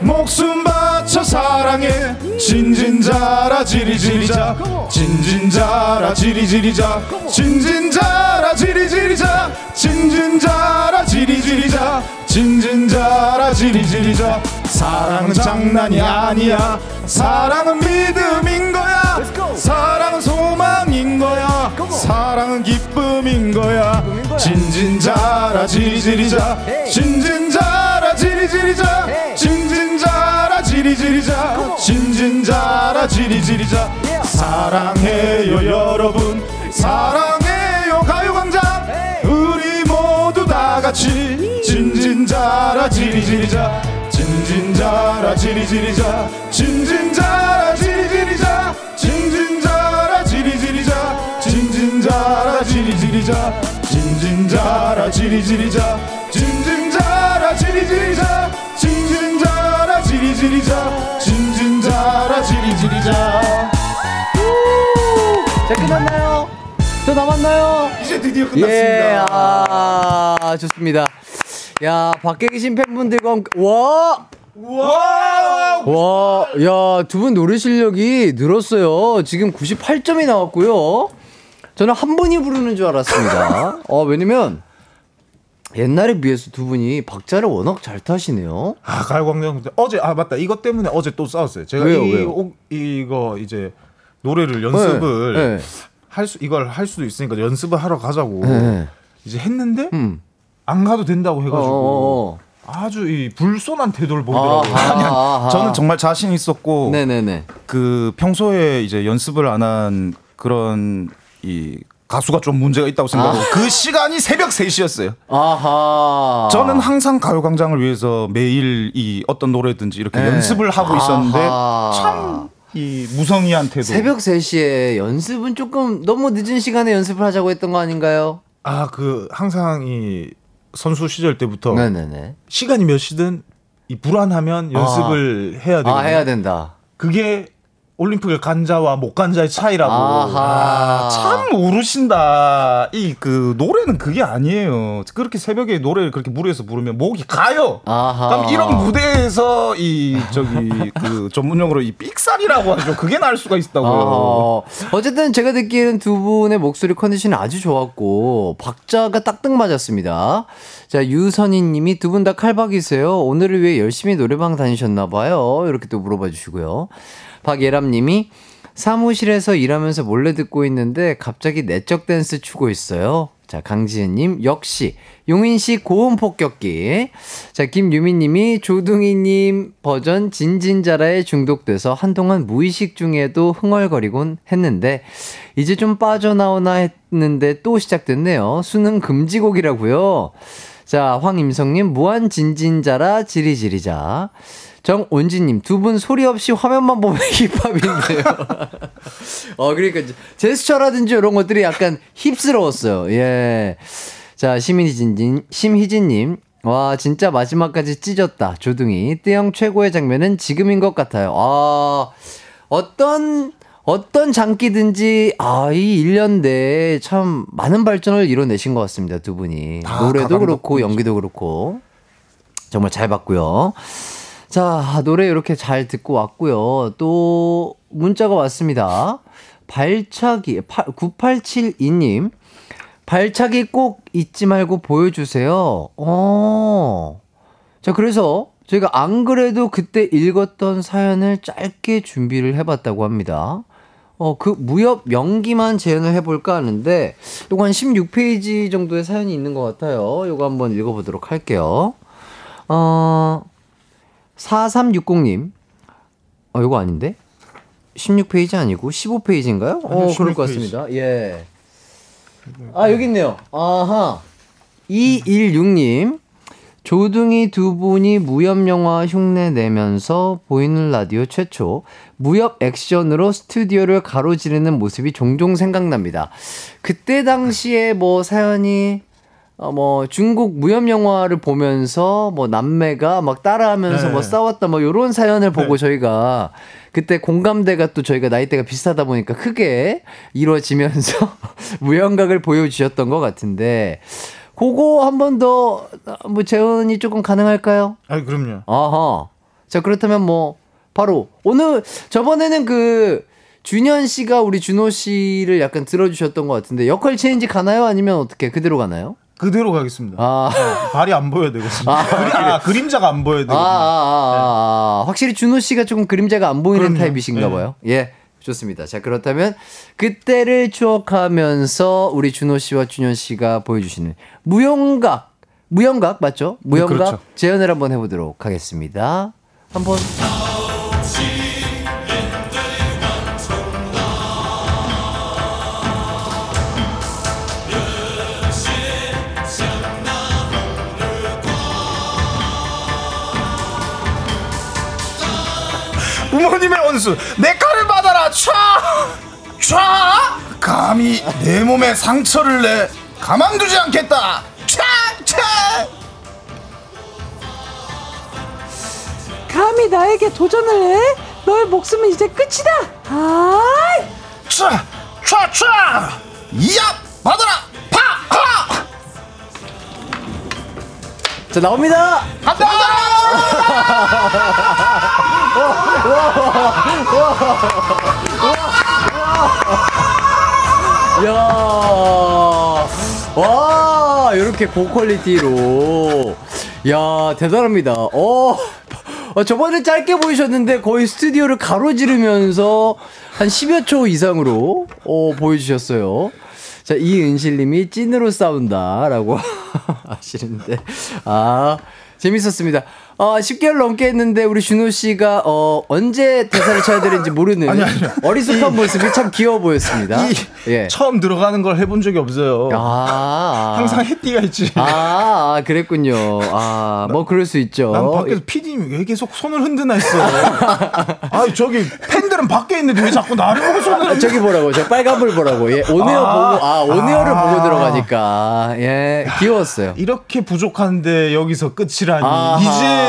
목숨 바쳐 사랑해. 진진자라 지리지리자. 진진자라 지리지리자. 진진자라 지리지리자. 진진자라 지리지리자 진진자라 지리지리자. 사랑은 장난이 아니야. 사랑은 믿음인 거야. 사랑은 소망인 거야. 사랑은 기쁨인 거야. 진진자라 지리지리자. 진진자라 지리지리자. 진진자라 지리지리자. 진진자라 지리지리자. 사랑해요 여러분. 사랑해요 가요광장. 우리 모두 다 같이 진진자라 지리지리자. 진진자라 지리지리자. 진진자라 지리지리자. 진진자라 지리지리자. 진진자라 지리지리자. 진진자라 지리지리자. 진진자라 지리지리자. 진진자라 지리지리자. 진진자라 지리지리자. 자, 끝났나요? 또 남았나요? 이제 드디어 예, 아, 좋습니다. 야, 밖에 계신 팬분들과 함께, 와! 와 와, 야, 두 분 노래 실력이 늘었어요. 지금 98점이 나왔고요. 저는 한 분이 부르는 줄 알았습니다. [laughs] 어, 왜냐면, 옛날에 비해서 두 분이 박자를 워낙 잘 타시네요. 아 가요광장 어제 아 맞다 이것 때문에 어제 또 싸웠어요. 제가 왜요, 이, 왜요? 오- 이거 이제 노래를 연습을 네, 네. 할수 이걸 할 수도 있으니까 연습을 하러 가자고 네. 이제 했는데 음. 안 가도 된다고 해가지고 어, 어, 아주 이 불손한 태도를 보이더라고요. 아하. 아니, 아하. 아니, 저는 정말 자신 있었고 네네네. 그 평소에 이제 연습을 안 한 그런 이 가수가 좀 문제가 있다고 생각하고 그 시간이 새벽 3시였어요. 아하. 저는 항상 가요광장을 위해서 매일 이 어떤 노래든지 이렇게 네. 연습을 하고 있었는데 아하. 참 이 무성의한테도 새벽 3시에 연습은 조금 너무 늦은 시간에 연습을 하자고 했던 거 아닌가요? 아 그 항상 이 선수 시절 때부터 네네네. 시간이 몇 시든 이 불안하면 연습을 해야 되거든요. 아, 해야 된다. 그게 올림픽을 간 자와 못 간 자의 차이라고. 아하. 참 모르신다. 이 그 노래는 그게 아니에요. 그렇게 새벽에 노래를 그렇게 무리해서 부르면 목이 가요. 아하. 그럼 이런 무대에서 이 저기 그 전문용어로 이 삑살이라고 하죠. 그게 날 수가 있다고요. 어, 어쨌든 제가 듣기에는 두 분의 목소리 컨디션이 아주 좋았고 박자가 딱딱 맞았습니다. 자 유선희 님이 두 분 다 칼박이세요. 오늘을 위해 열심히 노래방 다니셨나 봐요. 이렇게 또 물어봐 주시고요. 박예람 님이 사무실에서 일하면서 몰래 듣고 있는데 갑자기 내적 댄스 추고 있어요. 자, 강지은님, 역시, 용인시 고음 폭격기. 자, 김유미님이 조둥이님 버전 진진자라에 중독돼서 한동안 무의식 중에도 흥얼거리곤 했는데, 이제 좀 빠져나오나 했는데 또 시작됐네요. 수능 금지곡이라고요. 자, 황임성님, 무한 진진자라 지리지리자. 정온지님, 두 분 소리 없이 화면만 보면 [laughs] 힙합인데요. [laughs] 어, 그러니까 제스처라든지 이런 것들이 약간 힙스러웠어요. 예. 자, 심희진님, 심희진님. 와, 진짜 마지막까지 찢었다. 조둥이. 뜨영 최고의 장면은 지금인 것 같아요. 아, 어떤, 어떤 장기든지, 아, 이 1년 내에 참 많은 발전을 이뤄내신 것 같습니다. 두 분이. 다 노래도 그렇고. 연기도 그렇고. 정말 잘 봤고요. 자, 노래 이렇게 잘 듣고 왔고요. 또 문자가 왔습니다. 발차기 9872님. 발차기 꼭 잊지 말고 보여주세요. 어. 자, 그래서 저희가 안 그래도 그때 읽었던 사연을 짧게 준비를 해봤다고 합니다. 어, 그 무협 명기만 재현을 해볼까 하는데, 요거 한 16페이지 정도의 사연이 있는 것 같아요. 요거 한번 읽어보도록 할게요. 어, 4360님. 어, 요거 아닌데? 16페이지 아니고 15페이지인가요? 어, 아니요, 그럴 것 16페이지. 같습니다. 예. 아, 여기 있네요. 아하. 216님. 조둥이 두 분이 무협 영화 흉내 내면서 보이는 라디오 최초 무협 액션으로 스튜디오를 가로지르는 모습이 종종 생각납니다. 그때 당시에 뭐 사연이 어, 뭐 중국 무협 영화를 보면서 뭐 남매가 막 따라하면서 네. 뭐 싸웠다 뭐 요런 사연을 보고 저희가 그때 공감대가 또 저희가 나이대가 비슷하다 보니까 크게 이루어지면서 [laughs] 무영각을 보여주셨던 것 같은데 그거 한 번 더 뭐 재현이 조금 가능할까요? 아 그럼요. 아하. 자, 그렇다면 뭐, 바로, 오늘, 저번에는 그, 준현 씨가 우리 준호 씨를 약간 들어주셨던 것 같은데, 역할 체인지 가나요? 아니면 어떻게, 그대로 가나요? 그대로 가겠습니다. 아. 발이 안 보여야 되거든요. 그리- 아, 그림자가 안 보여야 아, 아, 되거든요. 아, 아. 확실히 준호 씨가 조금 그림자가 안 보이는 그럼요. 타입이신가 네. 봐요. 예. 좋습니다. 자, 그렇다면 그때를 추억하면서 우리 준호 씨와 준현 씨가 보여주시는 무용각, 무용각 맞죠? 무용각 그렇죠. 재연을 한번 해보도록 하겠습니다. 한번. 원수 내 칼을 받아라 촤! 촤! 감히 내 몸에 상처를 내 가만두지 않겠다 촤! 촤! 감히 나에게 도전을 해? 너의 목숨은 이제 끝이다. 아, 촤! 촤! 촤! 이야 받아라 파! 하! 자, 나옵니다! 야, [laughs] 와, 이렇게 고퀄리티로. 야, 대단합니다. 어, 어, 저번에 짧게 보이셨는데 거의 스튜디오를 가로지르면서 한 10여 초 이상으로 어, 보여주셨어요. 자, 이은실님이 찐으로 싸운다 라고 [laughs] 하시는데, 아, 재밌었습니다. 어, 10개월 넘게 했는데 우리 준호 씨가 어, 언제 대사를 쳐야 되는지 모르는 [laughs] 아니, 아니요. 어리숙한 모습이 참 귀여워 보였습니다. 이 예. 처음 들어가는 걸 해본 적이 없어요. 아, 항상 해띠가 있지. 아, 아, 그랬군요. 아, 뭐 그럴 수 있죠. 난 밖에서 PD님이 왜 계속 손을 흔드나 했어. [laughs] 아 저기 팬들은 밖에 있는데 왜 자꾸 나를 보고 손을 아, 저기 보라고, 저 빨간불 보라고. 예, 오네어 아, 보고, 아, 오네어를 아. 보고 들어가니까. 예, 귀여웠어요. 이렇게 부족한데 여기서 끝이라니. 아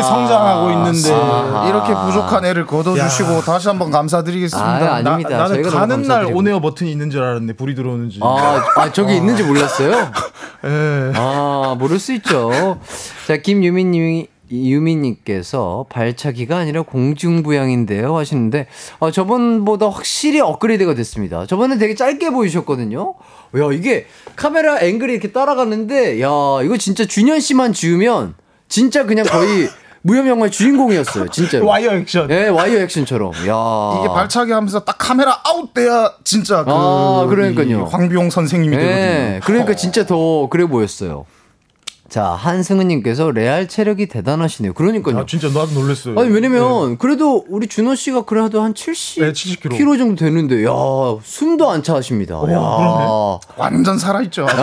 성장하고 있는데. 아하. 이렇게 부족한 애를 걷어주시고 다시 한번 감사드리겠습니다 아, 아닙니다. 나, 는 가는 날. 오네어 버튼이 있는 줄 알았는데 불이 들어오는지. 아, 아, 저기 있는지 몰랐어요? [laughs] 예. 아, 모를 수 있죠. 자, 김유민님이, 유민님께서 발차기가 아니라 공중부양인데요 하시는데, 아, 저번보다 확실히 업그레이드가 됐습니다. 저번에 되게 짧게 보이셨거든요? 야, 이게 카메라 앵글이 이렇게 따라가는데, 야, 이거 진짜 준현 씨만 지우면, 진짜 그냥 거의 [laughs] 무협 영화의 주인공이었어요, [laughs] 진짜로. 와이어 액션. 네, 와이어 액션처럼. 야. 이게 발차기 하면서 딱 카메라 아웃돼야 진짜 그 아, 그러니까요. 이 황비용 선생님이 네, 되거든요. 그러니까 진짜 더 그래 보였어요. 자, 한승은님께서 레알 체력이 대단하시네요. 그러니까요. 아, 진짜 나도 놀랐어요. 아니, 왜냐면, 그래도 우리 준호 씨가 그래도 한 70, 네, 70kg. kg 정도 되는데, 야, 숨도 안차 하십니다. 야. 완전 살아있죠. [laughs]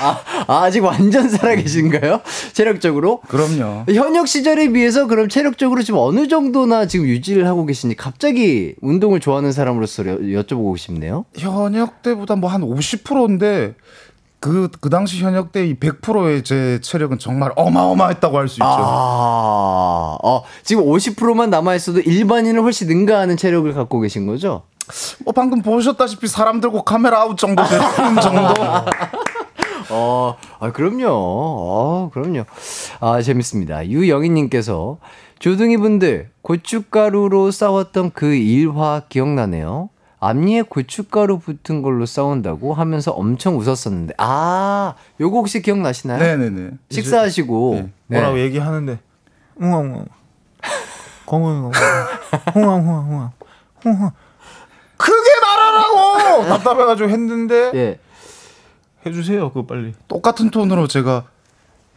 아, 아직 완전 살아계신가요? 체력적으로? 그럼요. 현역 시절에 비해서 그럼 체력적으로 지금 어느 정도나 지금 유지를 하고 계신지 갑자기 운동을 좋아하는 사람으로서 여, 여쭤보고 싶네요. 현역 때보다 뭐 한 50%인데 그, 그 당시 현역 때 이 100%의 제 체력은 정말 어마어마했다고 할 수 있죠. 아, 어, 지금 50%만 남아있어도 일반인을 훨씬 능가하는 체력을 갖고 계신 거죠? 뭐 방금 보셨다시피 사람 들 고 카메라 아웃 정도 되는 정도. [laughs] 어, 아, 그럼요. 어, 그럼요. 아, 재밌습니다. 유영희님께서 조둥이 분들, 고춧가루로 싸웠던 그 일화 기억나네요. 앞니에 고춧가루 붙은 걸로 싸운다고 하면서 엄청 웃었었는데, 아, 요거 혹시 기억나시나요? 네네네. 식사하시고. 네. 뭐라고 네. 얘기하는데 웅엉웅 홍황 홍황 크게 말하라고 답답해가지고 했는데 예. 해주세요 그거 빨리. 똑같은 톤으로 제가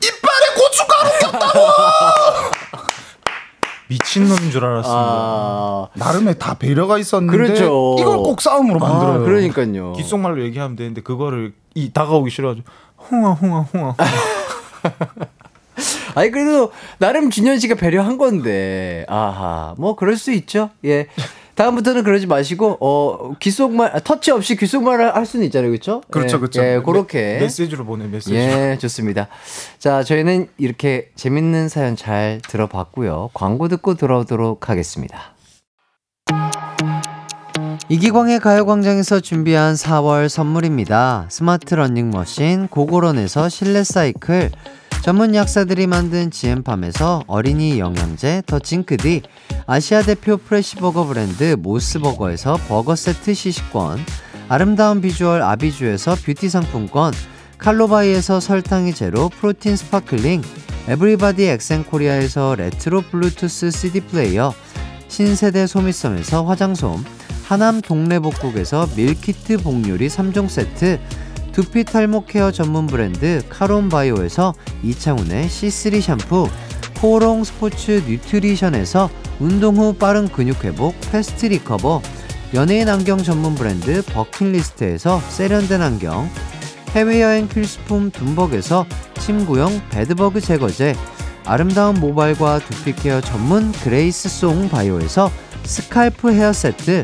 이빨에 고춧가루 꼈다고! [laughs] 미친놈인 줄 알았습니다. 아, 나름의 다 배려가 있었는데 그렇죠. 이걸 꼭 싸움으로 만들어요. 아, 그러니까요. 귓속말로 얘기하면 되는데 그거를 이 다가오기 싫어가지고 홍황 홍황 홍황 아니 그래도 나름 준현 씨가 배려한 건데. 아하. 뭐 그럴 수 있죠. 예 다음부터는 그러지 마시고 어 귓속말 아, 터치 없이 귓속말을 할 수는 있잖아요 그렇죠 그렇죠, 예, 그렇죠. 예 그렇게 메시지로 보내 메시지 예 좋습니다 자 저희는 이렇게 재밌는 사연 잘 들어봤고요 광고 듣고 돌아오도록 하겠습니다. 이기광의 가요광장에서 준비한 4월 선물입니다. 스마트 러닝머신 고고런에서 실내 사이클 전문 약사들이 만든 지엠팜에서 어린이 영양제 더 징크디 아시아 대표 fresh버거 브랜드 모스버거에서 버거 세트 시식권 아름다운 비주얼 아비주에서 뷰티 상품권 칼로바이에서 설탕이 제로 프로틴 sparkling 에브리바디 엑센코리아에서 레트로 블루투스 CD 플레이어 신세대 소미섬에서 화장솜 하남 동래복국에서 밀키트 복요리 3종 세트 두피 탈모 케어 전문 브랜드 카론바이오에서 이창훈의 C3 샴푸 코오롱 스포츠 뉴트리션에서 운동 후 빠른 근육 회복 패스트 리커버 연예인 안경 전문 브랜드 버킷리스트에서 세련된 안경 해외여행 필수품 둠벅에서 침구용 bedbug 제거제 아름다운 모발과 두피 케어 전문 그레이스 송 바이오에서 scalp hair 세트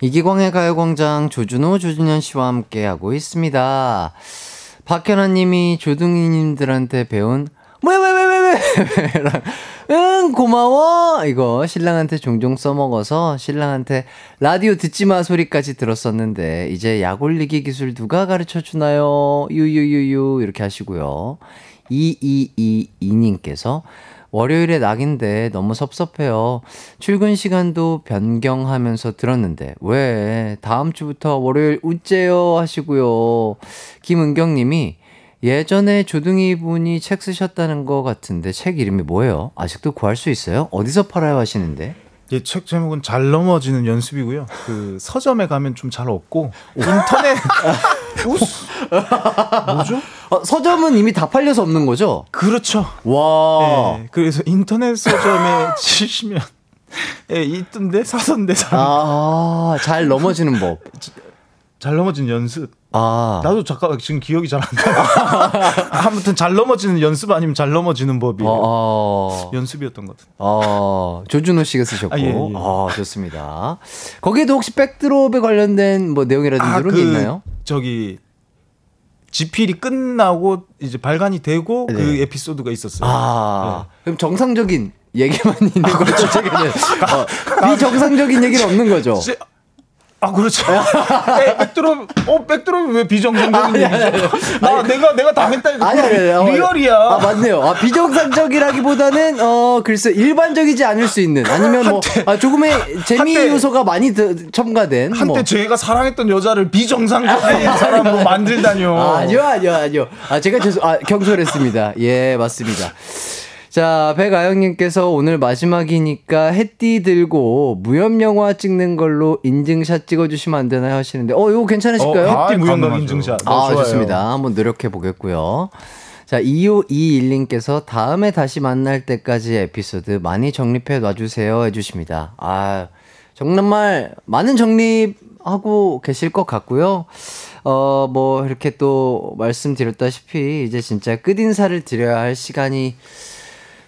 이기광의 가요광장 조준호, 조준현 씨와 함께하고 있습니다. 박현아 님이 조둥이 님들한테 배운 왜왜왜 왜왜랑 응 고마워! 이거 신랑한테 종종 써먹어서 신랑한테 라디오 듣지 마 소리까지 들었었는데 이제 약 올리기 기술 누가 가르쳐 주나요? 유유유유 이렇게 하시고요. 2222님께서 월요일에 낙인데 너무 섭섭해요. 출근 시간도 변경하면서 들었는데 왜 다음 주부터 월요일 우째요 하시고요. 김은경 님이 예전에 조둥이 분이 책 쓰셨다는 것 같은데 책 이름이 뭐예요? 아직도 구할 수 있어요? 어디서 팔아요 하시는데? 이책 제목은 잘 넘어지는 연습이고요. 그 서점에 가면 좀 잘 없고 인터넷 [laughs] 뭐죠? 어, 서점은 이미 다 팔려서 없는 거죠? 그렇죠. 와. 네, 그래서 인터넷 서점에 [laughs] 치시면 예, 있던데 사던데 사. 아, 잘 넘어지는 법. 잘 넘어진 연습. 아. 나도 잠깐 지금 기억이 잘 안 나. [laughs] 아무튼 잘 넘어지는 연습 아니면 잘 넘어지는 법이에요. 어, 연습이었던 것 같아요. 어, 조준호 씨가 쓰셨고. 아, 예, 예. 아, 좋습니다. 거기에도 혹시 백드롭에 관련된 뭐 내용이라든지 아, 이런 그 게 있나요? 저기 지필이 끝나고 이제 발간이 되고 네. 그 에피소드가 있었어요. 아, 네. 그럼 정상적인 얘기만 있는 [laughs] 거죠, 책에는. 어, 비정상적인 얘기는 없는 거죠. 씨, 아 그렇죠. 에, [laughs] 백드롭, 어 백드롭이 왜 비정상적인 얘기죠? 나 내가 내가 당했다니까. 아니, 아니, 아니, real이야. 아, 맞네요. 아, 비정상적이라기보다는, 어, 글쎄, 일반적이지 않을 수 있는, 아니면 뭐, 아, 조금의 재미 한때- 요소가 많이 드- 첨가된. 한때 뭐. 제가 사랑했던 여자를 비정상적인 [laughs] 사람으로 만들다뇨. 아, 아니요, 아니요, 아니요. 아, 제가 죄송, 아, 경솔했습니다. 예, 맞습니다. 자, 백아영님께서 오늘 마지막이니까 햇띠 들고 무협영화 찍는 걸로 인증샷 찍어주시면 안 되나요? 하시는데, 어, 이거 괜찮으실까요? 어, 햇띠 아, 무협 각 가능하죠. 인증샷. 네, 아, 좋아요. 좋습니다. 한번 노력해 보겠고요. 자, 2521님께서 다음에 다시 만날 때까지 에피소드 많이 정립해 놔주세요 해주십니다. 아, 정말 많은 정립하고 계실 것 같고요. 어, 뭐, 이렇게 또 말씀드렸다시피, 이제 진짜 끝인사를 드려야 할 시간이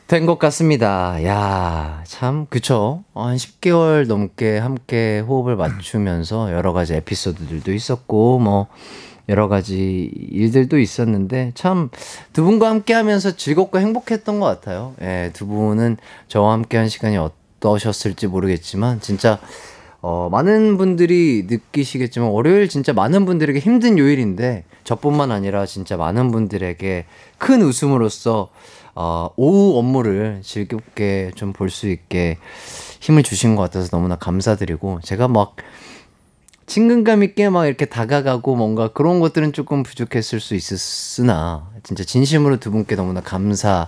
된 것 같습니다. 야 참, 그쵸. 한 10개월 넘게 함께 호흡을 맞추면서 여러 가지 에피소드들도 있었고, 뭐, 여러 가지 일들도 있었는데, 참, 두 분과 함께 하면서 즐겁고 행복했던 것 같아요. 예, 두 분은 저와 함께 한 시간이 어떠셨을지 모르겠지만, 진짜, 어, 많은 분들이 느끼시겠지만, 월요일 진짜 많은 분들에게 힘든 요일인데, 저뿐만 아니라 진짜 많은 분들에게 큰 웃음으로써, 어, 오후 업무를 즐겁게 좀 볼 수 있게 힘을 주신 것 같아서 너무나 감사드리고, 제가 막, 친근감 있게 막 이렇게 다가가고 뭔가 그런 것들은 조금 부족했을 수 있었으나, 진짜 진심으로 두 분께 너무나 감사를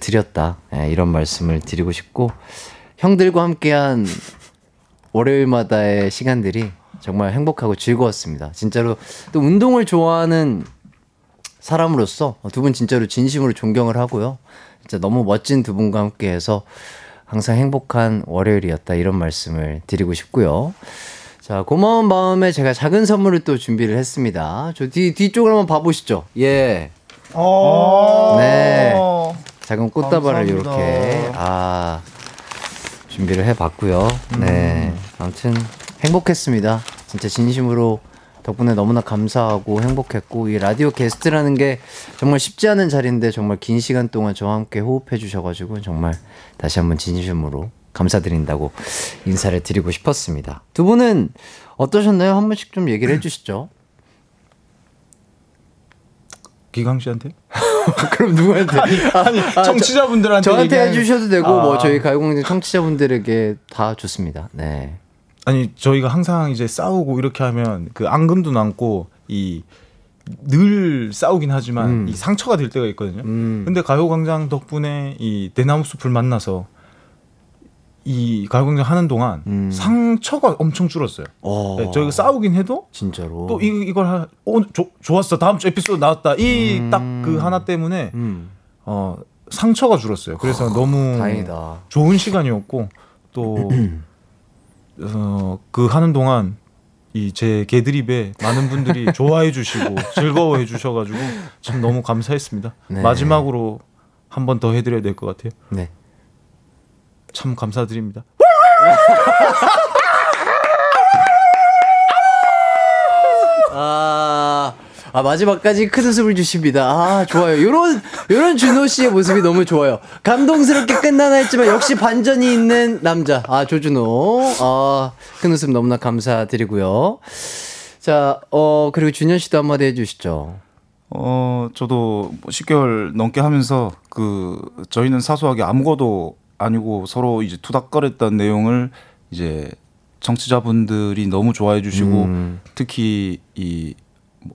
드렸다. 예, 이런 말씀을 드리고 싶고, 형들과 함께한 월요일마다의 시간들이 정말 행복하고 즐거웠습니다. 진짜로 또 운동을 좋아하는 사람으로서 두 분 진짜로 진심으로 존경을 하고요. 진짜 너무 멋진 두 분과 함께해서 항상 행복한 월요일이었다 이런 말씀을 드리고 싶고요. 자 고마운 마음에 제가 작은 선물을 또 준비를 했습니다. 저 뒤 뒤쪽을 한번 봐보시죠. 예. 네. 작은 꽃다발을 감사합니다. 이렇게 아 준비를 해봤고요. 네. 아무튼 행복했습니다. 진짜 진심으로 덕분에 너무나 감사하고 행복했고 이 라디오 게스트라는 게 정말 쉽지 않은 자리인데 정말 긴 시간 동안 저와 함께 호흡해 주셔가지고 정말 다시 한번 진심으로 감사드린다고 인사를 드리고 싶었습니다. 두 분은 어떠셨나요? 한 번씩 좀 얘기를 해주시죠. 기강 씨한테? [laughs] 그럼 누구한테? 아니 청취자분들한테 저한테 얘기하는- 해주셔도 되고 아. 뭐 저희 가요공장 청취자분들에게 다 좋습니다. 네. 아니 저희가 항상 이제 싸우고 이렇게 하면 그 앙금도 남고 이 늘 싸우긴 하지만 음. 이 상처가 될 때가 있거든요. 음. 근데 가요광장 덕분에 이 대나무 숲을 만나서 이 가요광장 하는 동안 음. 상처가 엄청 줄었어요. 어, 네, 저희가 싸우긴 해도 진짜로. 또 이, 이걸 하, 어, 조, 좋았어 다음 주 에피소드 나왔다 이 음. 딱그 하나 때문에 음. 어 상처가 줄었어요. 그래서 너무 다행이다. 좋은 시간이었고 또 [clears throat] [clears throat] 어, 그 하는 동안 이 제 개드립에 많은 분들이 [laughs] 좋아해 주시고 즐거워해 주셔가지고 참 너무 감사했습니다. 네. 마지막으로 한 번 더 해드려야 될 것 같아요. 네. 참 감사드립니다. [laughs] 아, 아 마지막까지 큰 웃음을 주십니다. 아 좋아요. 요런 요런 준호 씨의 모습이 너무 좋아요. 감동스럽게 끝나나 했지만 역시 반전이 있는 남자. 아 조준호. 아 큰 웃음 너무나 감사드리고요. 자, 어 그리고 준현 씨도 한마디 해주시죠. 어, 저도 10개월 넘게 하면서 그 저희는 사소하게 아무것도 아니고 서로 이제 투닥거렸던 내용을 이제 청취자분들이 너무 좋아해 주시고 음. 특히 이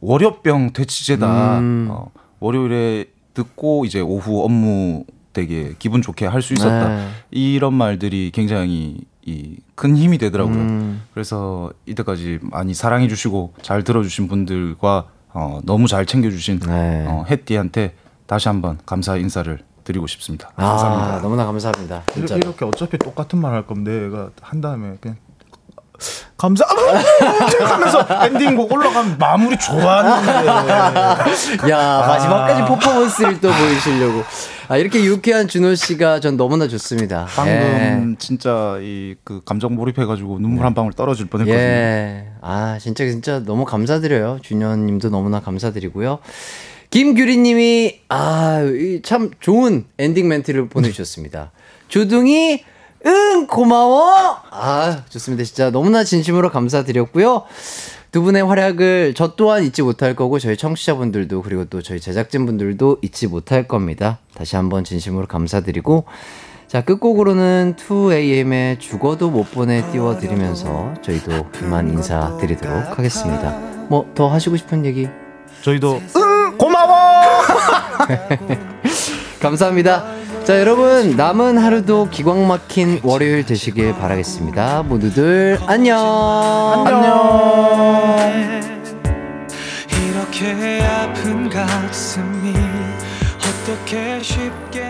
월요병 되치재다 음. 어, 월요일에 듣고 이제 오후 업무 되게 기분 좋게 할 수 있었다 네. 이런 말들이 굉장히 이 큰 힘이 되더라고요. 음. 그래서 이때까지 많이 사랑해 주시고 잘 들어 주신 분들과 어, 너무 잘 챙겨 주신 네. 어, 햇띠한테 다시 한번 감사 인사를 드리고 싶습니다. 아 감사합니다. 너무나 감사합니다. 이렇게, 진짜. 이렇게 어차피 똑같은 말 할 건데 내가 한 다음에 그냥 감사 하면서 엔딩곡 올라가면 마무리 좋았는데 야 마지막까지 퍼포먼스를 또 보이시려고. 아 이렇게 유쾌한 준호 씨가 전 너무나 좋습니다. 방금 예. 진짜 이 그 감정 몰입해가지고 눈물 한 방울 떨어질 뻔했거든요. 예. 아, 진짜, 진짜 너무 감사드려요. 준현 님도 너무나 감사드리고요. 김규리 님이, 아, 이참 좋은 엔딩 멘트를 보내주셨습니다. 주둥이, 응, 고마워! 아, 좋습니다. 진짜 너무나 진심으로 감사드렸고요. 두 분의 활약을 저 또한 잊지 못할 거고, 저희 청취자분들도, 그리고 또 저희 제작진분들도 잊지 못할 겁니다. 다시 한번 진심으로 감사드리고, 자, 끝곡으로는 2AM의 죽어도 못 보내 띄워드리면서 저희도 그만 인사드리도록 하겠습니다. 뭐 더 하시고 싶은 얘기? 저희도 응 고마워 [laughs] 감사합니다. 자, 여러분, 남은 하루도 기광 막힌 월요일 되시길 바라겠습니다. 모두들 안녕! 이렇게 아픈 가슴이 어떻게 쉽게